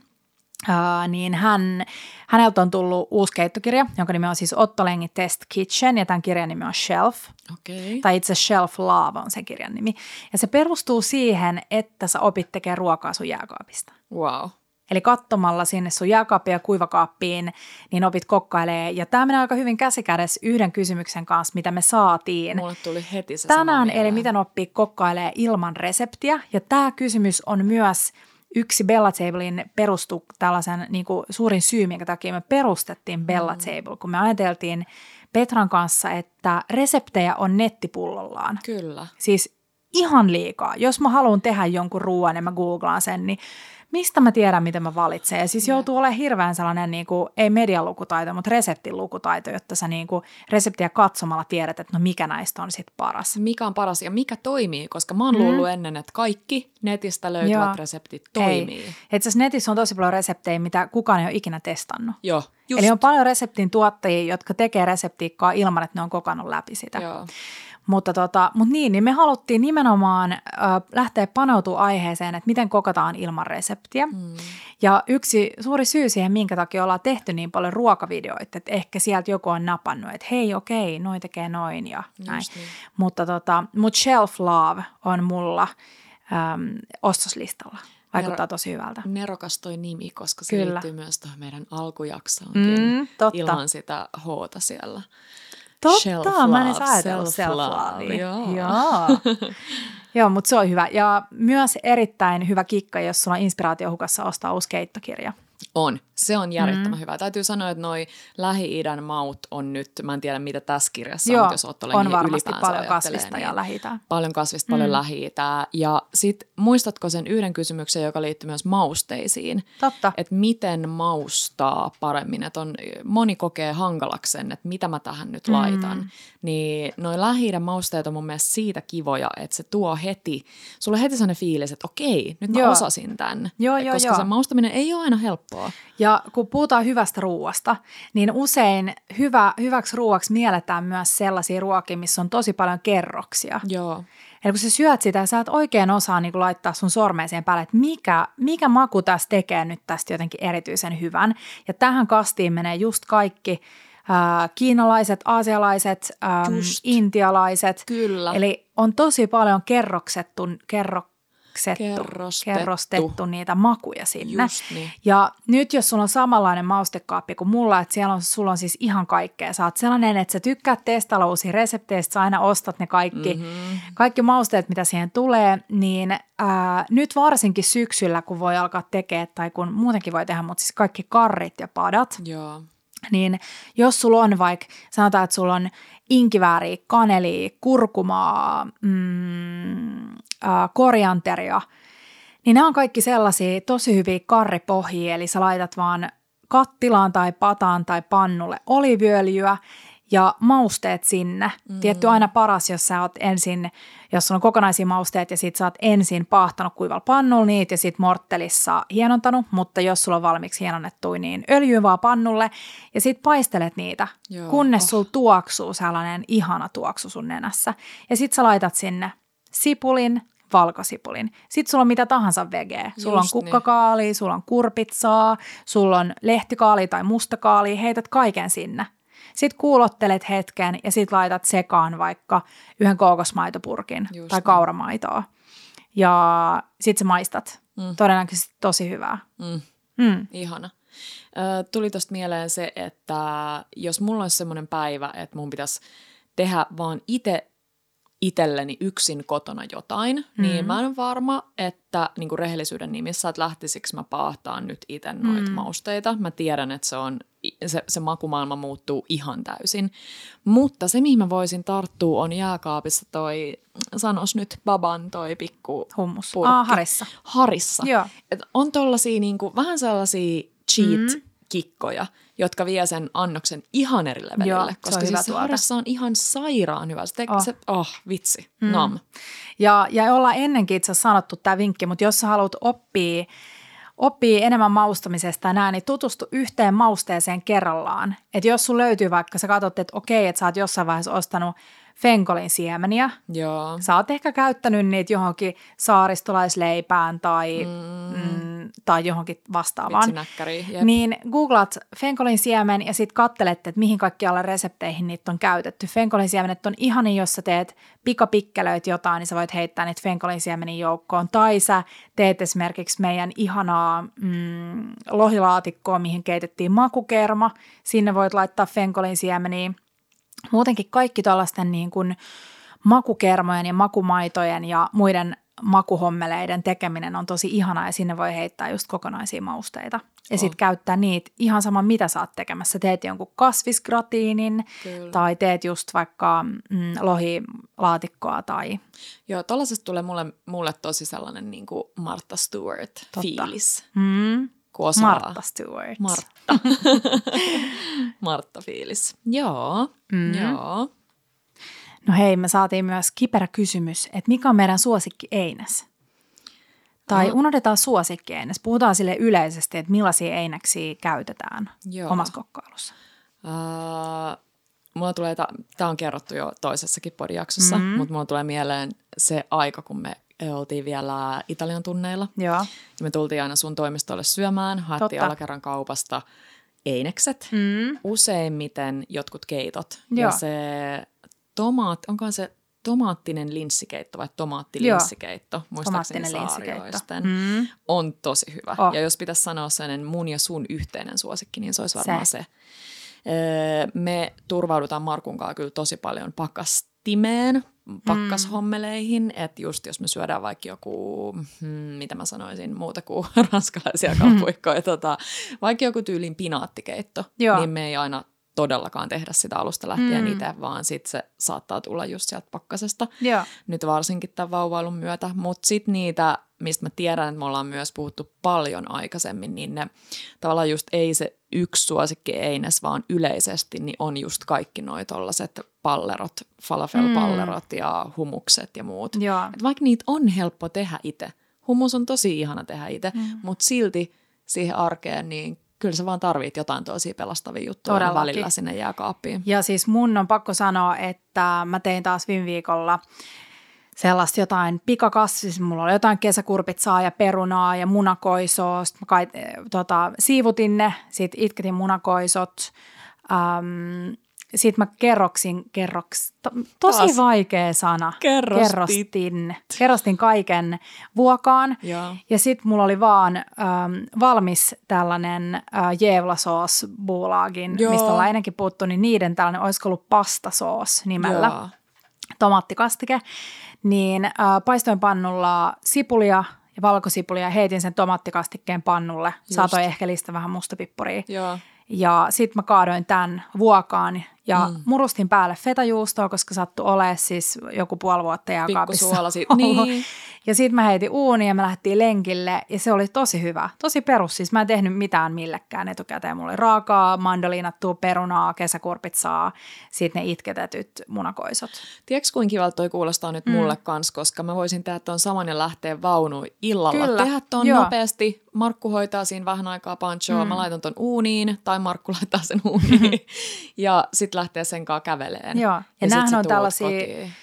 Speaker 2: Uh, niin hän, häneltä on tullut uusi keittokirja, jonka nimi on siis Otto Lengi Test Kitchen, ja tämän kirjan nimi on Shelf.
Speaker 1: Okay.
Speaker 2: tai itse Shelf Love on sen kirjan nimi. Ja se perustuu siihen, että sä opit tekemään ruokaa sun jääkaapista.
Speaker 1: Wow.
Speaker 2: Eli katsomalla sinne sun jääkaappia ja kuivakaappiin, niin opit kokkailee. Ja tämä menee aika hyvin käsikädessä yhden kysymyksen kanssa, mitä me saatiin.
Speaker 1: Mulle tuli heti se sama
Speaker 2: Tänään, eli miten oppii kokkailee ilman reseptiä. Ja tämä kysymys on myös yksi Bella Tablein perustu tällaisen niin kuin suurin syy, minkä takia me perustettiin Bella
Speaker 1: Mm.
Speaker 2: Table, kun me ajateltiin Petran kanssa, että reseptejä on nettipullollaan.
Speaker 1: Kyllä.
Speaker 2: Siis ihan liikaa. Jos mä haluan tehdä jonkun ruoan ja mä googlaan sen, niin mistä mä tiedän, mitä mä valitsen. Ja siis joutuu olemaan hirveän sellainen, niin kuin, ei medialukutaito, mutta reseptilukutaito, jotta sä niin kuin, reseptiä katsomalla tiedät, että no mikä näistä on sitten paras.
Speaker 1: Mikä on paras ja mikä toimii, koska mä oon
Speaker 2: Mm.
Speaker 1: luullut ennen, että kaikki netistä löytyvät
Speaker 2: Joo.
Speaker 1: reseptit toimii.
Speaker 2: Itse asiassa netissä on tosi paljon reseptejä, mitä kukaan ei ole ikinä testannut.
Speaker 1: Joo, just.
Speaker 2: Eli on paljon reseptin tuottajia, jotka tekee reseptiikkaa ilman, että ne on kokannut läpi sitä.
Speaker 1: Joo.
Speaker 2: Mutta, tota, mutta niin, niin me haluttiin nimenomaan äh, lähteä paneutumaan aiheeseen, että miten kokataan ilman reseptiä. Mm. Ja yksi suuri syy siihen, minkä takia ollaan tehty niin paljon ruokavideoita, että ehkä sieltä joku on napannut, että hei okei, noin tekee noin ja näin.
Speaker 1: Just niin.
Speaker 2: Mutta tota, mut Shelf Love on mulla äm, ostoslistalla. Vaikuttaa
Speaker 1: Nero-
Speaker 2: tosi hyvältä.
Speaker 1: Nerokas toi nimi, koska se
Speaker 2: Kyllä.
Speaker 1: liittyy myös tuohon meidän alkujaksoonkin.
Speaker 2: Mm, totta.
Speaker 1: Ilman sitä hoota siellä.
Speaker 2: Totta,
Speaker 1: Self-love,
Speaker 2: mä en edes ajatellut
Speaker 1: self-love,
Speaker 2: self-lovea.
Speaker 1: joo.
Speaker 2: Joo. Joo, mutta se on hyvä. Ja myös erittäin hyvä kikka, jos sulla on inspiraatiohukassa ostaa uusi keittokirja.
Speaker 1: On. Se on järjettömän mm. hyvä. Täytyy sanoa, että noi Lähi-idän maut on nyt, mä en tiedä mitä tässä kirjassa
Speaker 2: Joo,
Speaker 1: on, jos Otto
Speaker 2: on
Speaker 1: Lengi
Speaker 2: varmasti paljon kasvista
Speaker 1: niin
Speaker 2: ja lähitä.
Speaker 1: Paljon kasvista, paljon mm. lähi Ja sitten muistatko sen yhden kysymyksen, joka liittyy myös mausteisiin?
Speaker 2: Totta.
Speaker 1: Että miten maustaa paremmin, että on, moni kokee hankalaksi sen, että mitä mä tähän nyt laitan. Mm. Niin noi lähi mausteet on mun mielestä siitä kivoja, että se tuo heti, sulle heti sellainen fiilis, että okei, nyt mä
Speaker 2: Joo.
Speaker 1: osasin tämän.
Speaker 2: Joo, joo,
Speaker 1: koska
Speaker 2: joo.
Speaker 1: se maustaminen ei ole aina helppoa.
Speaker 2: Ja kun puhutaan hyvästä ruuasta, niin usein hyvä, hyväksi ruuaksi mielletään myös sellaisia ruokia, missä on tosi paljon kerroksia.
Speaker 1: Joo.
Speaker 2: Eli kun sä syöt sitä, sä et oikein osaa niin laittaa sun sormeen siihen päälle, että mikä, mikä maku tässä tekee nyt tästä jotenkin erityisen hyvän. Ja tähän kastiin menee just kaikki äh, kiinalaiset, aasialaiset, ähm, intialaiset.
Speaker 1: Kyllä.
Speaker 2: Eli on tosi paljon kerroksettu, kerroksettu,
Speaker 1: Kerrostettu.
Speaker 2: kerrostettu niitä makuja sinne.
Speaker 1: Just niin.
Speaker 2: Ja nyt jos sulla on samanlainen maustekaappi kuin mulla, että siellä on, sulla on siis ihan kaikkea. Sä oot sellainen, että sä tykkäät testailla uusia reseptejä, sä aina ostat ne kaikki, mm-hmm. kaikki mausteet, mitä siihen tulee, niin ää, nyt varsinkin syksyllä, kun voi alkaa tekemään, tai kun muutenkin voi tehdä, mutta siis kaikki karrit ja padat,
Speaker 1: Joo.
Speaker 2: Niin jos sulla on vaikka, sanotaan, että sulla on inkivääriä, kanelia, kurkumaa, mm, äh, korianteria, niin nämä on kaikki sellaisia tosi hyviä karripohjia, eli sä laitat vaan kattilaan tai pataan tai pannulle oliiviöljyä ja mausteet sinne. Mm. Tietty aina paras, jos sä oot ensin, jos sulla on kokonaisia mausteet ja sit sä oot ensin paahtanut kuivalla pannulla niitä ja sit morttelissa hienontanut, mutta jos sulla on valmiiksi hienonnettu, niin öljyä vaan pannulle ja sit paistelet niitä,
Speaker 1: Joo.
Speaker 2: kunnes
Speaker 1: Oh.
Speaker 2: sul tuoksuu sellainen ihana tuoksu sun nenässä. Ja sit sä laitat sinne sipulin, valkosipulin. Sitten sulla on mitä tahansa vegeä. Sulla on
Speaker 1: niin.
Speaker 2: kukkakaali, sulla on kurpitsaa, sulla on lehtikaali tai mustakaali, heität kaiken sinne. Sitten kuulottelet hetken ja sitten laitat sekaan vaikka yhden kookosmaitopurkin
Speaker 1: Just
Speaker 2: tai
Speaker 1: niin.
Speaker 2: kauramaitoa. Ja sitten sä maistat.
Speaker 1: Mm.
Speaker 2: Todennäköisesti tosi hyvää.
Speaker 1: Mm.
Speaker 2: Mm.
Speaker 1: Ihana. Ö, tuli tosta mieleen se, että jos mulla olisi semmoinen päivä, että mun pitäisi tehdä vaan itse itselleni yksin kotona jotain, mm. niin mä en varma, että niin kuin rehellisyyden nimissä, että lähtisikö mä paahtaan nyt itse noita mm. mausteita. Mä tiedän, että se, on, se, se makumaailma muuttuu ihan täysin. Mutta se, mihin mä voisin tarttua, on jääkaapissa toi, sanos nyt, baban toi pikku
Speaker 2: Hummus. Aa, harissa.
Speaker 1: Harissa.
Speaker 2: Joo.
Speaker 1: Et on tollasia niinku, vähän sellaisia cheat-kikkoja, jotka vie sen annoksen ihan eri levelille.
Speaker 2: Joo, se on
Speaker 1: koska
Speaker 2: hyvä
Speaker 1: siis se on ihan sairaan hyvä. Se, te-
Speaker 2: Oh.
Speaker 1: se oh, vitsi, mm. nam.
Speaker 2: Ja, ja ollaan ennenkin itse asiassa sanottu tämä vinkki, mutta jos sä haluat oppia, oppia enemmän maustamisesta ja näin, niin tutustu yhteen mausteeseen kerrallaan. Että jos sun löytyy vaikka, sä katsot, että okei, että sä oot jossain vaiheessa ostanut fenkolin siemeniä,
Speaker 1: Joo.
Speaker 2: Sä oot ehkä käyttänyt niitä johonkin saaristolaisleipään tai, mm. Mm, tai johonkin vastaavaan. Niin googlat fenkolin siemen ja sitten kattelette, että mihin kaikkialle resepteihin niitä on käytetty. Fenkolin siemenet on ihani, jos sä teet pikapikkelöit jotain, niin sä voit heittää niitä fenkolin siemenin joukkoon. Tai sä teet esimerkiksi meidän ihanaa mm, lohilaatikkoa, mihin keitettiin makukerma. Sinne voit laittaa fenkolin siemeniä. Muutenkin kaikki tällaisten niin kuin makukermojen ja makumaitojen ja muiden makuhommeleiden tekeminen on tosi ihanaa ja sinne voi heittää just kokonaisia mausteita. Ja
Speaker 1: Oh.
Speaker 2: sitten käyttää niitä ihan sama mitä sä oot tekemässä. Teet jonkun kasvisgratiinin
Speaker 1: Kyllä.
Speaker 2: tai teet just vaikka mm, lohilaatikkoa tai
Speaker 1: Joo, tollasesta tulee mulle, mulle tosi sellainen niin kuin Martha Stewart-fiilis.
Speaker 2: mm,
Speaker 1: Kun osaa.
Speaker 2: Martha Stewart.
Speaker 1: Martta. Martta-fiilis. Joo,
Speaker 2: Mm.
Speaker 1: joo.
Speaker 2: No hei, me saatiin myös kiperä kysymys, että mikä on meidän suosikki Eines? Tai
Speaker 1: Aha.
Speaker 2: unohdetaan suosikki Eines. Puhutaan sille yleisesti, että millaisia einäksiä käytetään
Speaker 1: Joo.
Speaker 2: omassa kokkailussa.
Speaker 1: Uh, mulla tulee, tämä on kerrottu jo toisessakin podijaksossa, mm-hmm. mutta mulla tulee mieleen se aika, kun me oltiin vielä Italian tunneilla.
Speaker 2: Joo.
Speaker 1: Ja me tultiin aina sun toimistolle syömään, haettiin
Speaker 2: Totta.
Speaker 1: alakerran kaupasta einekset,
Speaker 2: Mm.
Speaker 1: useimmiten jotkut keitot.
Speaker 2: Joo.
Speaker 1: Ja se tomaat, onkohan se tomaattinen linssikeitto vai tomaattilinssikeitto, muistaakseni
Speaker 2: Tomaattinen linssikeitto.
Speaker 1: Saarioisten,
Speaker 2: Mm.
Speaker 1: on tosi hyvä.
Speaker 2: Oh.
Speaker 1: Ja jos pitäisi sanoa sellainen mun ja sun yhteinen suosikki, niin se olisi varmaan
Speaker 2: Se.
Speaker 1: se. Me turvaudutaan Markun kanssa kyllä tosi paljon pakastimeen, pakkashommeleihin, mm. että just jos me syödään vaikka joku, hmm, mitä mä sanoisin, muuta kuin ranskalaisia kapuikkoja, tota, vaikka joku tyylin pinaattikeitto,
Speaker 2: Joo.
Speaker 1: niin me ei aina todellakaan tehdä sitä alusta lähtien
Speaker 2: Mm.
Speaker 1: mm. itse, vaan sitten se saattaa tulla just sieltä pakkasesta
Speaker 2: Joo.
Speaker 1: nyt varsinkin tämän vauvailun myötä. Mutta sitten niitä, mistä mä tiedän, että me ollaan myös puhuttu paljon aikaisemmin, niin ne tavallaan just ei se yksi suosikki eines, vaan yleisesti niin on just kaikki noi tollaset pallerot, falafel-pallerot mm. ja humukset ja muut.
Speaker 2: Joo.
Speaker 1: Et vaikka niitä on helppo tehdä itse, hummus on tosi ihana tehdä itse, mm. mutta silti siihen arkeen niin kyllä sä vaan tarvit jotain tosi pelastavia juttuja
Speaker 2: Todellakin.
Speaker 1: välillä sinne jääkaappiin.
Speaker 2: Ja siis mun on pakko sanoa, että mä tein taas viime viikolla sellaista jotain pikakasvis. Mulla oli jotain kesäkurpitsaa ja perunaa ja munakoisoa. Sitten mä kai, eh, tota, siivutin ne, sit itketin munakoisot, Um, sitten mä kerroksin, kerroks, to, tosi
Speaker 1: Taas.
Speaker 2: vaikea sana.
Speaker 1: Kerrostit.
Speaker 2: Kerrostin, kerrostin kaiken vuokaan.
Speaker 1: Joo.
Speaker 2: Ja sitten mulla oli vaan ähm, valmis tällainen äh, jevlasoos buulagin,
Speaker 1: Joo.
Speaker 2: mistä ollaan ennenkin puhuttu, niin niiden tällainen, olisiko ollut pastasoos nimellä,
Speaker 1: Joo.
Speaker 2: tomaattikastike. Niin äh, paistoin pannulla sipulia ja valkosipulia ja heitin sen tomaattikastikkeen pannulle.
Speaker 1: Just.
Speaker 2: Saatoin ehkä listä vähän mustapippuria.
Speaker 1: Joo.
Speaker 2: Ja sitten mä kaadoin tämän vuokaan ja mm. murustin päälle fetajuustoa, koska sattui olemaan siis joku puoli vuotta jääkaapissa.
Speaker 1: Niin.
Speaker 2: Ja sitten mä heitin uuniin ja me lähdettiin lenkille ja se oli tosi hyvä. Tosi perus, siis mä en tehnyt mitään millekään etukäteen. Mulla oli raakaa, mandoliinattua perunaa, kesäkurpitsaa, sitten ne itketetyt munakoisot.
Speaker 1: Tiedätkö, kuinka kivalta toi kuulostaa nyt mulle kans, koska mä voisin tehdä tuon saman ja lähteä vaunuun illalla.
Speaker 2: Kyllä,
Speaker 1: Tehdä tuon
Speaker 2: joo.
Speaker 1: nopeasti. Markku hoitaa siinä vähän aikaa panchoa. Mm. Mä laitan ton uuniin, tai Markku laittaa sen uuniin. ja sitten lähtee sen kanssa käveleen.
Speaker 2: Joo, ja näähän
Speaker 1: sä
Speaker 2: on tällaisia-
Speaker 1: kotiin.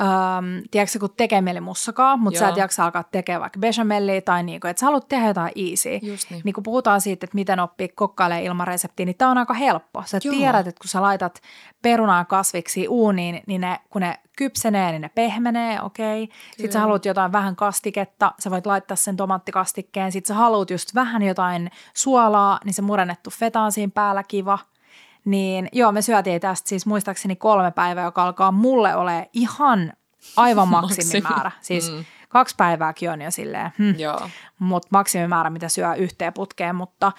Speaker 2: Öm, tiedätkö, kun tekee mieli mussakaa, mutta sä
Speaker 1: Joo.
Speaker 2: et jaksa alkaa tekemään vaikka bechamellia tai niinku, että sä haluat tehdä jotain easy.
Speaker 1: Just niin.
Speaker 2: niin kun puhutaan siitä, että miten oppii kokkailemaan ilman reseptiä, niin tämä on aika helppo. Sä
Speaker 1: Joo.
Speaker 2: tiedät, että kun sä laitat perunaa kasviksi uuniin, niin ne, kun ne kypsenee, niin ne pehmenee, okei. Okay. Sitten sä haluat jotain vähän kastiketta, sä voit laittaa sen tomaattikastikkeen. Sitten sä haluat just vähän jotain suolaa, niin se murennettu feta on siinä päällä kiva. Niin joo, me syötiin tästä siis muistaakseni kolme päivää, joka alkaa mulle ole ihan aivan maksimimäärä. Siis
Speaker 1: Mm.
Speaker 2: kaksi päivääkin on jo silleen,
Speaker 1: Joo.
Speaker 2: mutta maksimimäärä, mitä syö yhteen putkeen, mutta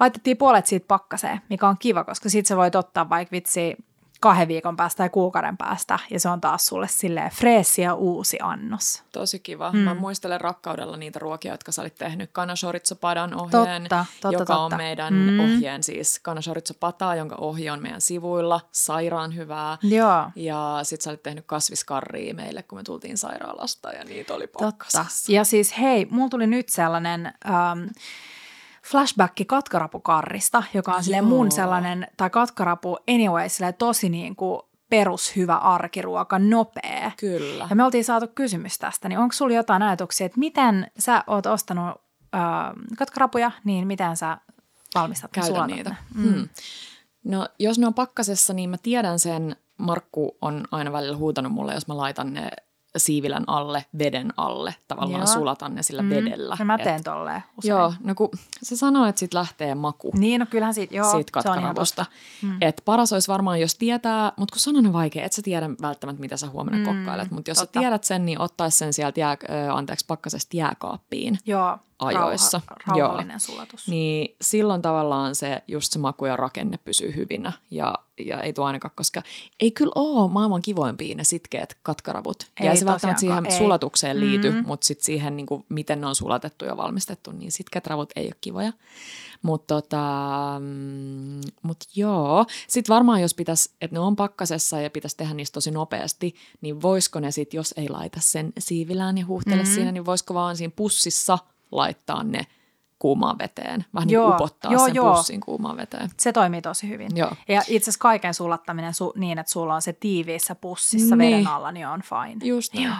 Speaker 2: laitettiin puolet siitä pakkaseen, mikä on kiva, koska sit sä voit ottaa vaikka vitsi kahden viikon päästä tai kuukauden päästä, ja se on taas sulle silleen freesi ja uusi annos.
Speaker 1: Tosi kiva. Mm. Mä muistelen rakkaudella niitä ruokia, jotka sä olit tehnyt. Kanashoritsopadan ohjeen,
Speaker 2: Totta, totta,
Speaker 1: joka
Speaker 2: totta.
Speaker 1: on meidän
Speaker 2: Mm.
Speaker 1: ohjeen siis. Kanashoritsopataa, jonka ohje on meidän sivuilla. Sairaan hyvää.
Speaker 2: Joo,
Speaker 1: Ja sit sä olit tehnyt kasviskarria meille, kun me tultiin sairaalasta ja niitä oli
Speaker 2: totta.
Speaker 1: pakkasessa.
Speaker 2: Ja siis hei, mulla tuli nyt sellainen ähm, flashback katkarapukarrista, joka on silleen mun sellainen, tai katkarapu anyway, silleen tosi niin kuin perushyvä arkiruoka, nopea.
Speaker 1: Kyllä.
Speaker 2: Ja me oltiin saatu kysymys tästä, niin onko sulla jotain ajatuksia, että miten sä oot ostanut äh, katkarapuja, niin miten sä valmistat ne,
Speaker 1: Käytä
Speaker 2: sulatat
Speaker 1: niitä.
Speaker 2: ne?
Speaker 1: Mm. Hmm. No jos ne on pakkasessa, niin mä tiedän sen. Markku on aina välillä huutanut mulle, jos mä laitan ne siivilän alle, veden alle. Tavallaan
Speaker 2: Joo.
Speaker 1: sulatan ne sillä mm. vedellä.
Speaker 2: Ja mä
Speaker 1: Et-
Speaker 2: teen tolleen usein.
Speaker 1: Joo, no kun se sanoo, että sit lähtee maku
Speaker 2: Niin, no kyllähän siitä, joo,
Speaker 1: siitä
Speaker 2: totta. Mm.
Speaker 1: Et paras olisi varmaan, jos tietää, mutta kun sanon on vaikea, et sä tiedä välttämättä, mitä sä huomenna
Speaker 2: Mm,
Speaker 1: mm, kokkailet. Mutta jos
Speaker 2: totta.
Speaker 1: sä tiedät sen, niin ottaisi sen sieltä jää, ö, anteeksi, pakkasesta jääkaappiin.
Speaker 2: Joo,
Speaker 1: ajoissa.
Speaker 2: Rauha, rauhallinen sulatus.
Speaker 1: Niin silloin tavallaan se just se maku ja rakenne pysyy hyvinä ja, ja ei tuo ainakaan, koska ei kyllä ole maailman kivoimpia ne sitkeät katkaravut.
Speaker 2: Ei
Speaker 1: ja se välttämättä siihen
Speaker 2: ei.
Speaker 1: sulatukseen liity,
Speaker 2: Mm.
Speaker 1: mutta sitten siihen, niin kuin, miten ne on sulatettu ja valmistettu, niin sitkeät ravut ei ole kivoja. Mutta tota, mm, mut joo, sitten varmaan jos pitäisi, että ne on pakkasessa ja pitäisi tehdä niistä tosi nopeasti, niin voisiko ne sitten, jos ei laita sen siivilään ja huuhtele
Speaker 2: Mhm.
Speaker 1: mm. siinä, niin voisiko vaan siinä pussissa laittaa ne kuumaan veteen. Vähän niin
Speaker 2: Joo,
Speaker 1: kuin upottaa
Speaker 2: joo,
Speaker 1: sen
Speaker 2: joo.
Speaker 1: pussin kuumaan veteen.
Speaker 2: Se toimii tosi hyvin.
Speaker 1: Joo.
Speaker 2: Ja itse asiassa kaiken sulattaminen su- niin, että sulla on se tiiviissä pussissa
Speaker 1: Niin.
Speaker 2: veden alla, niin on fine.
Speaker 1: Just niin.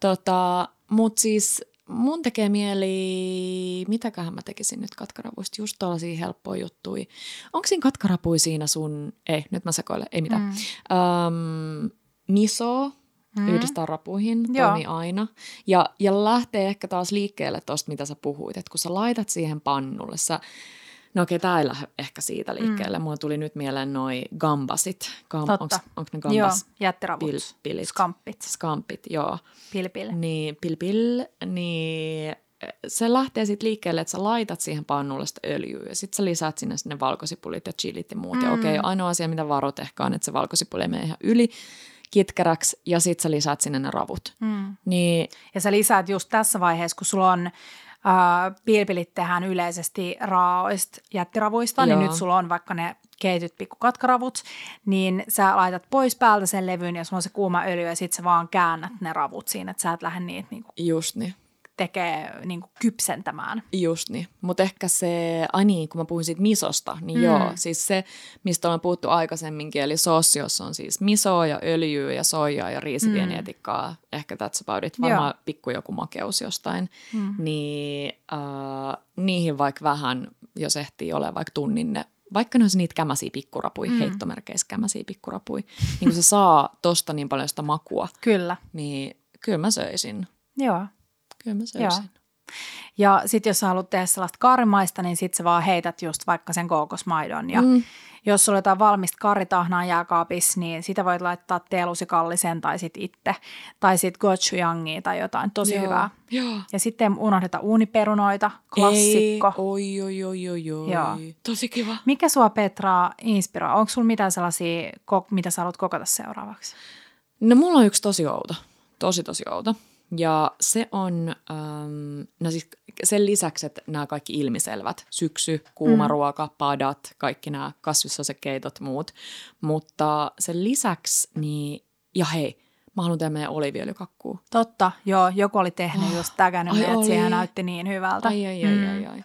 Speaker 1: Tota, Mutta siis mun tekee mieli, mitäköhän mä tekisin nyt katkarapuista, just tuollaisia helppoja juttuja. Onko siinä katkarapui siinä sun, ei, nyt mä sekoilen, ei mitään. Mm. Um, miso mm. yhdistää rapuihin,
Speaker 2: Joo.
Speaker 1: aina. Ja, ja lähtee ehkä taas liikkeelle tuosta, mitä sä puhuit, että kun sä laitat siihen pannulle, sä No okei, tämä ei lähde ehkä siitä liikkeelle. Mm. Mulla tuli nyt mieleen noi gambasit. Gam,
Speaker 2: Totta.
Speaker 1: Onko ne
Speaker 2: Joo,
Speaker 1: gambas?
Speaker 2: jättiravut,
Speaker 1: Pil- pilit.
Speaker 2: skampit,
Speaker 1: Skampit, joo.
Speaker 2: pilpil.
Speaker 1: Niin, pil, pil, niin se lähtee sitten liikkeelle, että sä laitat siihen pannulle sitä öljyä ja sitten sä lisäät sinne sinne valkosipulit ja chilit ja muut. Mm. Ja okei, ainoa asia, mitä varot ehkä on, että se valkosipuli ei mene ihan yli kitkäräksi ja sitten sä lisäät sinne ne ravut.
Speaker 2: Mm.
Speaker 1: Niin
Speaker 2: Ja sä lisäät just tässä vaiheessa, kun sulla on äh, pilpilit tehdään yleisesti raaoista jättiravuista,
Speaker 1: Joo.
Speaker 2: niin nyt sulla on vaikka ne keityt pikkukatkaravut, niin sä laitat pois päältä sen levyn ja sulla on se kuuma öljy ja sit sä vaan käännät ne ravut siinä, että sä et lähde niitä niinku
Speaker 1: just niin.
Speaker 2: Tekee niinku kypsentämään.
Speaker 1: Just niin, mutta ehkä se, ai niin, kun mä puhuin siitä misosta, niin
Speaker 2: Mm.
Speaker 1: joo, siis se, mistä ollaan puhuttu aikaisemminkin, eli soossi, jossa on siis misoa ja öljyä ja soijaa ja riisivienietikkaa, mm. ehkä that's about it, varmaan
Speaker 2: Joo.
Speaker 1: pikku joku makeus jostain,
Speaker 2: Mm.
Speaker 1: niin äh, niihin vaikka vähän, jos ehtii olemaan vaikka tunnin ne vaikka ne olisi niitä kämäsiä pikkurapuja, mm. heittomerkeissä kämäsiä pikkurapuja, niin kun se saa tosta niin paljon sitä makua,
Speaker 2: Kyllä.
Speaker 1: niin kyllä mä söisin.
Speaker 2: Joo.
Speaker 1: Kyllä mä söisin.
Speaker 2: Joo. Ja sitten jos sä haluat tehdä sellaista karimaista, niin sitten sä vaan heität just vaikka sen kookosmaidon. Ja mm. jos sulla on jotain valmista karitahnaa jääkaapissa, niin sitä voit laittaa teelusikallisen tai sitten itse. Tai sitten gochujangia tai jotain tosi
Speaker 1: Joo.
Speaker 2: hyvää.
Speaker 1: Joo.
Speaker 2: Ja sitten unohdeta uuniperunoita, klassikko.
Speaker 1: Ei, oi, oi, oi, oi, oi.
Speaker 2: Joo.
Speaker 1: Tosi kiva.
Speaker 2: Mikä sua Petra inspiroi? Onko sulla mitään sellaisia, mitä sä haluat kokata seuraavaksi?
Speaker 1: No mulla on yksi tosi outo. Tosi, tosi outo. Ja se on, ähm, no siis sen lisäksi, että nämä kaikki ilmiselvät, syksy, kuuma mm. ruoka, padat, kaikki nämä kasvissosekeitot, muut. Mutta sen lisäksi, niin, ja hei, mä haluan tehdä meidän oliviöljykakkuu.
Speaker 2: Totta, joo, joku oli tehnyt
Speaker 1: Oh,
Speaker 2: just tägännyt
Speaker 1: ai
Speaker 2: meidät,
Speaker 1: oli.
Speaker 2: siihen näytti niin hyvältä.
Speaker 1: Ai, ai, ai, mm. ai, ai.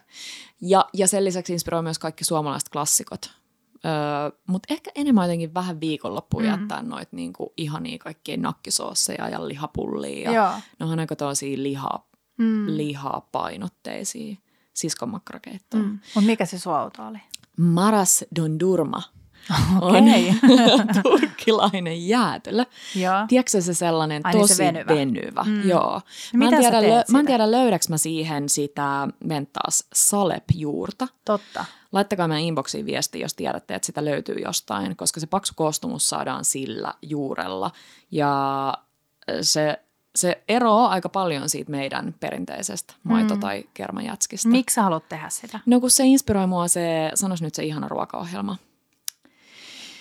Speaker 1: Ja, ja sen lisäksi inspiroi myös kaikki suomalaiset klassikot. Öö, Mutta ehkä enemmän jotenkin vähän viikonloppuun mm. jättää noita niinku ihania kaikkia nakkisoosseja ja lihapullia. Ja
Speaker 2: Joo.
Speaker 1: Ne on aika tosi liha,
Speaker 2: Mm.
Speaker 1: lihapainotteisia siskonmakkarakeittoja. Mm.
Speaker 2: Mutta mikä se sua outo oli?
Speaker 1: Maras Dondurma
Speaker 2: Okei.
Speaker 1: on turkkilainen jäätelö.
Speaker 2: Joo.
Speaker 1: Tiedätkö se sellainen
Speaker 2: Ai niin,
Speaker 1: tosi
Speaker 2: se venyvä.
Speaker 1: venyvä?
Speaker 2: Mm.
Speaker 1: Joo.
Speaker 2: No
Speaker 1: Mä en, tiedä, lö- mä en tiedä, löydäks mä siihen sitä menttaas salep-juurta.
Speaker 2: Totta.
Speaker 1: Laittakaa meidän inboxiin viesti, jos tiedätte, että sitä löytyy jostain, koska se paksu koostumus saadaan sillä juurella. Ja se, se eroaa aika paljon siitä meidän perinteisestä maito-
Speaker 2: Mm.
Speaker 1: tai kermajätskistä.
Speaker 2: Miksi sä haluat tehdä sitä?
Speaker 1: No kun se inspiroi mua se, sanois nyt se ihana ruokaohjelma.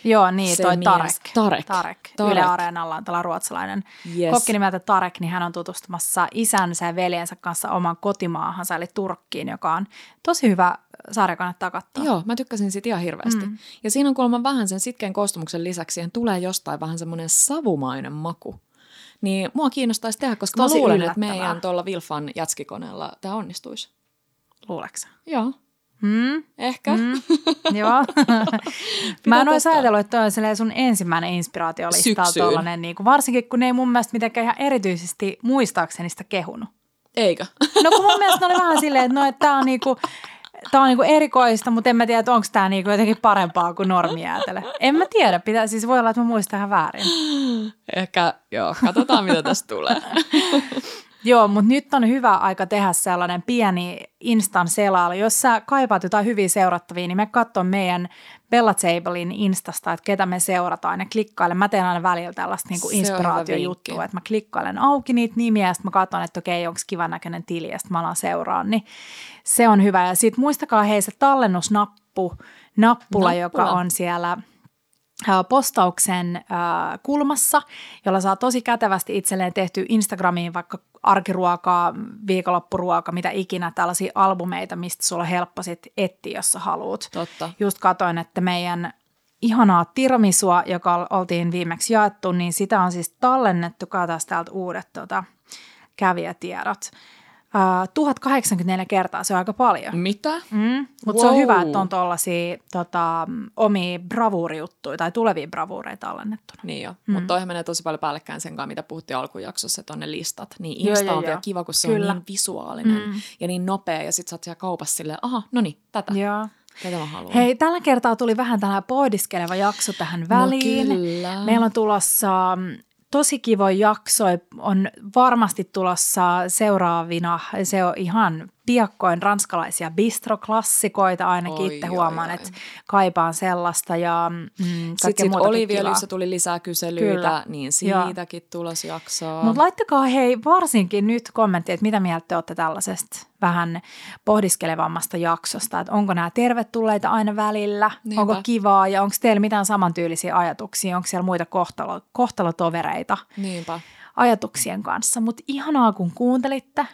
Speaker 2: Joo, niin,
Speaker 1: Se
Speaker 2: toi
Speaker 1: mies-
Speaker 2: Tarek.
Speaker 1: Tarek.
Speaker 2: Tarek.
Speaker 1: Tarek.
Speaker 2: Yle Areenalla on tällä ruotsalainen
Speaker 1: Yes.
Speaker 2: kokki nimeltä Tarek, niin hän on tutustumassa isänsä ja veljensä kanssa oman kotimaahansa, eli Turkkiin, joka on tosi hyvä sarja, kannattaa katsoa.
Speaker 1: Joo, mä tykkäsin siitä ihan hirveästi. Mm. Ja siinä on kuulemma vähän sen sitkeän koostumuksen lisäksi, siihen tulee jostain vähän semmoinen savumainen maku. Niin mua kiinnostaisi tehdä, koska
Speaker 2: Tosi
Speaker 1: mä luulen, että meidän tuolla Vilfan jätskikoneella tämä onnistuisi.
Speaker 2: Luuleksä?
Speaker 1: Joo,
Speaker 2: Mm,
Speaker 1: ehkä. Mm.
Speaker 2: mm, joo. Mä en olisi ajatellut, että toi on sun ensimmäinen tollanen, niin kuin, varsinkin kun ne ei mun mielestä mitenkään ihan erityisesti muistaakseni sitä kehunut.
Speaker 1: Eikö?
Speaker 2: No kun mun mielestä ne oli vähän silleen, että no, että tää on niinku, tää on niinku erikoista, mutta en mä tiedä, onko tää niinku jotenkin parempaa kuin normijäätelö. En mä tiedä, pitää, siis voi olla, että mä muistan ihan väärin.
Speaker 1: Ehkä, joo, katsotaan mitä tästä tulee.
Speaker 2: Joo, mutta nyt on hyvä aika tehdä sellainen pieni instan selailu. Jos sä kaipaat jotain hyviä seurattavia, niin me katson meidän Bella Tablein instasta, että ketä me seurataan ja klikkailen. Mä teen aina välillä tällaista
Speaker 1: Se on hyvä
Speaker 2: inspiraatiojuttua, että mä klikkailen auki niitä nimiä ja sitten mä katson, että okei, onko kivan näköinen tili ja sitten mä alan seuraa, niin se on hyvä. Ja sitten muistakaa hei se tallennusnappu, nappula, joka
Speaker 1: Nappula.
Speaker 2: on siellä postauksen kulmassa, jolla saa tosi kätevästi itselleen tehty Instagramiin vaikka arkiruokaa, viikonloppuruoka, mitä ikinä, tällaisia albumeita, mistä sulla on helppo sit etsiä, jos sä haluat.
Speaker 1: Totta.
Speaker 2: Just katoin, että meidän ihanaa tiramisua, joka oltiin viimeksi jaettu, niin sitä on siis tallennettu, katsotaan täältä uudet tota, kävijätiedot. Uh, 1084 kertaa, se on aika paljon.
Speaker 1: Mitä?
Speaker 2: Mm, mutta se on
Speaker 1: Wow.
Speaker 2: hyvä, että on tuollaisia tota, omia bravuurijuttuja tai tulevia bravuureita allennettu.
Speaker 1: Niin jo, mm. mutta toihan menee tosi paljon päällekkäin sen kanssa, mitä puhuttiin alkujaksossa, että on ne listat. Niin
Speaker 2: Joo,
Speaker 1: Insta
Speaker 2: joo,
Speaker 1: on vielä
Speaker 2: joo.
Speaker 1: kiva, kun se
Speaker 2: Kyllä.
Speaker 1: on niin visuaalinen
Speaker 2: Mm.
Speaker 1: ja niin nopea, ja sit sä oot siellä kaupassa silleen, aha, no niin, tätä,
Speaker 2: Joo.
Speaker 1: tätä mä haluan.
Speaker 2: Hei, tällä kertaa tuli vähän tällainen pohdiskeleva jakso tähän väliin.
Speaker 1: No kyllä.
Speaker 2: Meillä on tulossa mm, tosi kivoja jaksoja, on varmasti tulossa seuraavina, se on ihan piakkoin ranskalaisia bistroklassikoita ainakin
Speaker 1: Oi,
Speaker 2: itse huomaan,
Speaker 1: oi.
Speaker 2: että kaipaan sellaista ja mm,
Speaker 1: Sitten sit Oliviöljyssä tuli lisää kyselyitä,
Speaker 2: Kyllä.
Speaker 1: niin siitäkin tulos jaksoa.
Speaker 2: Mutta laittakaa hei varsinkin nyt kommentteja, että mitä mieltä te olette tällaisesta vähän pohdiskelevammasta jaksosta, että onko nämä tervetulleita aina välillä,
Speaker 1: Niinpä.
Speaker 2: onko kivaa ja onko teillä mitään samantyylisiä ajatuksia, onko siellä muita kohtalo, kohtalotovereita
Speaker 1: Niinpä.
Speaker 2: ajatuksien kanssa, mutta ihanaa kun kuuntelitte.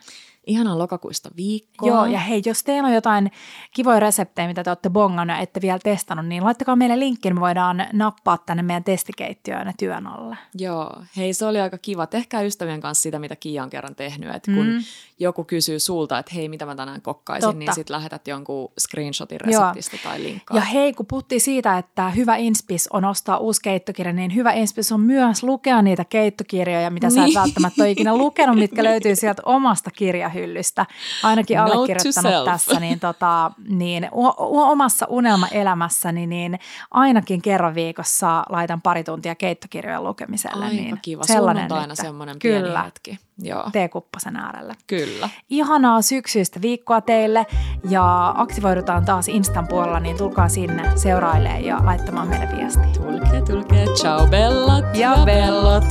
Speaker 1: Ihanaa lokakuista viikkoa.
Speaker 2: Joo, ja hei, jos teillä on jotain kivoja reseptejä, mitä te olette bongannut ja ette vielä testannut, niin laittakaa meille linkki, niin me voidaan nappaa tänne meidän testikeittiöön työn alle.
Speaker 1: Joo, hei se oli aika kiva. Tehkää ystävien kanssa sitä, mitä Kiia on kerran tehnyt. Että kun
Speaker 2: Mm.
Speaker 1: joku kysyy sulta, että hei, mitä mä tänään kokkaisin,
Speaker 2: Totta.
Speaker 1: niin sitten lähetät jonkun screenshotin
Speaker 2: Joo.
Speaker 1: reseptistä tai linkkaa.
Speaker 2: Ja hei, kun puhuttiin siitä, että hyvä inspis on ostaa uusi keittokirja, niin hyvä inspis on myös lukea niitä keittokirjoja, mitä sä et
Speaker 1: Niin.
Speaker 2: välttämättä ole ikinä lukenut, mitkä löytyy sieltä omasta kirjahyllystä. Kirjahyllystä. Ainakin allekirjoittanut tässä, niin, tota, niin u- omassa unelmaelämässäni niin ainakin kerran viikossa laitan pari tuntia keittokirjojen lukemiselle.
Speaker 1: Aika
Speaker 2: niin
Speaker 1: kiva.
Speaker 2: Sellainen nyt.
Speaker 1: semmoinen pieni
Speaker 2: Kyllä,
Speaker 1: hetki. Joo,
Speaker 2: teekuppasen äärelle.
Speaker 1: kyllä.
Speaker 2: Ihanaa syksyistä viikkoa teille ja aktivoidutaan taas Instan puolella, niin tulkaa sinne seurailemaan ja laittamaan meille viestiä.
Speaker 1: Tulkee, tulkee. Ciao bellat
Speaker 2: Ja bellot.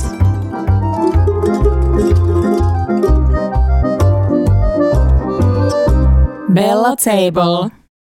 Speaker 1: Bella Table.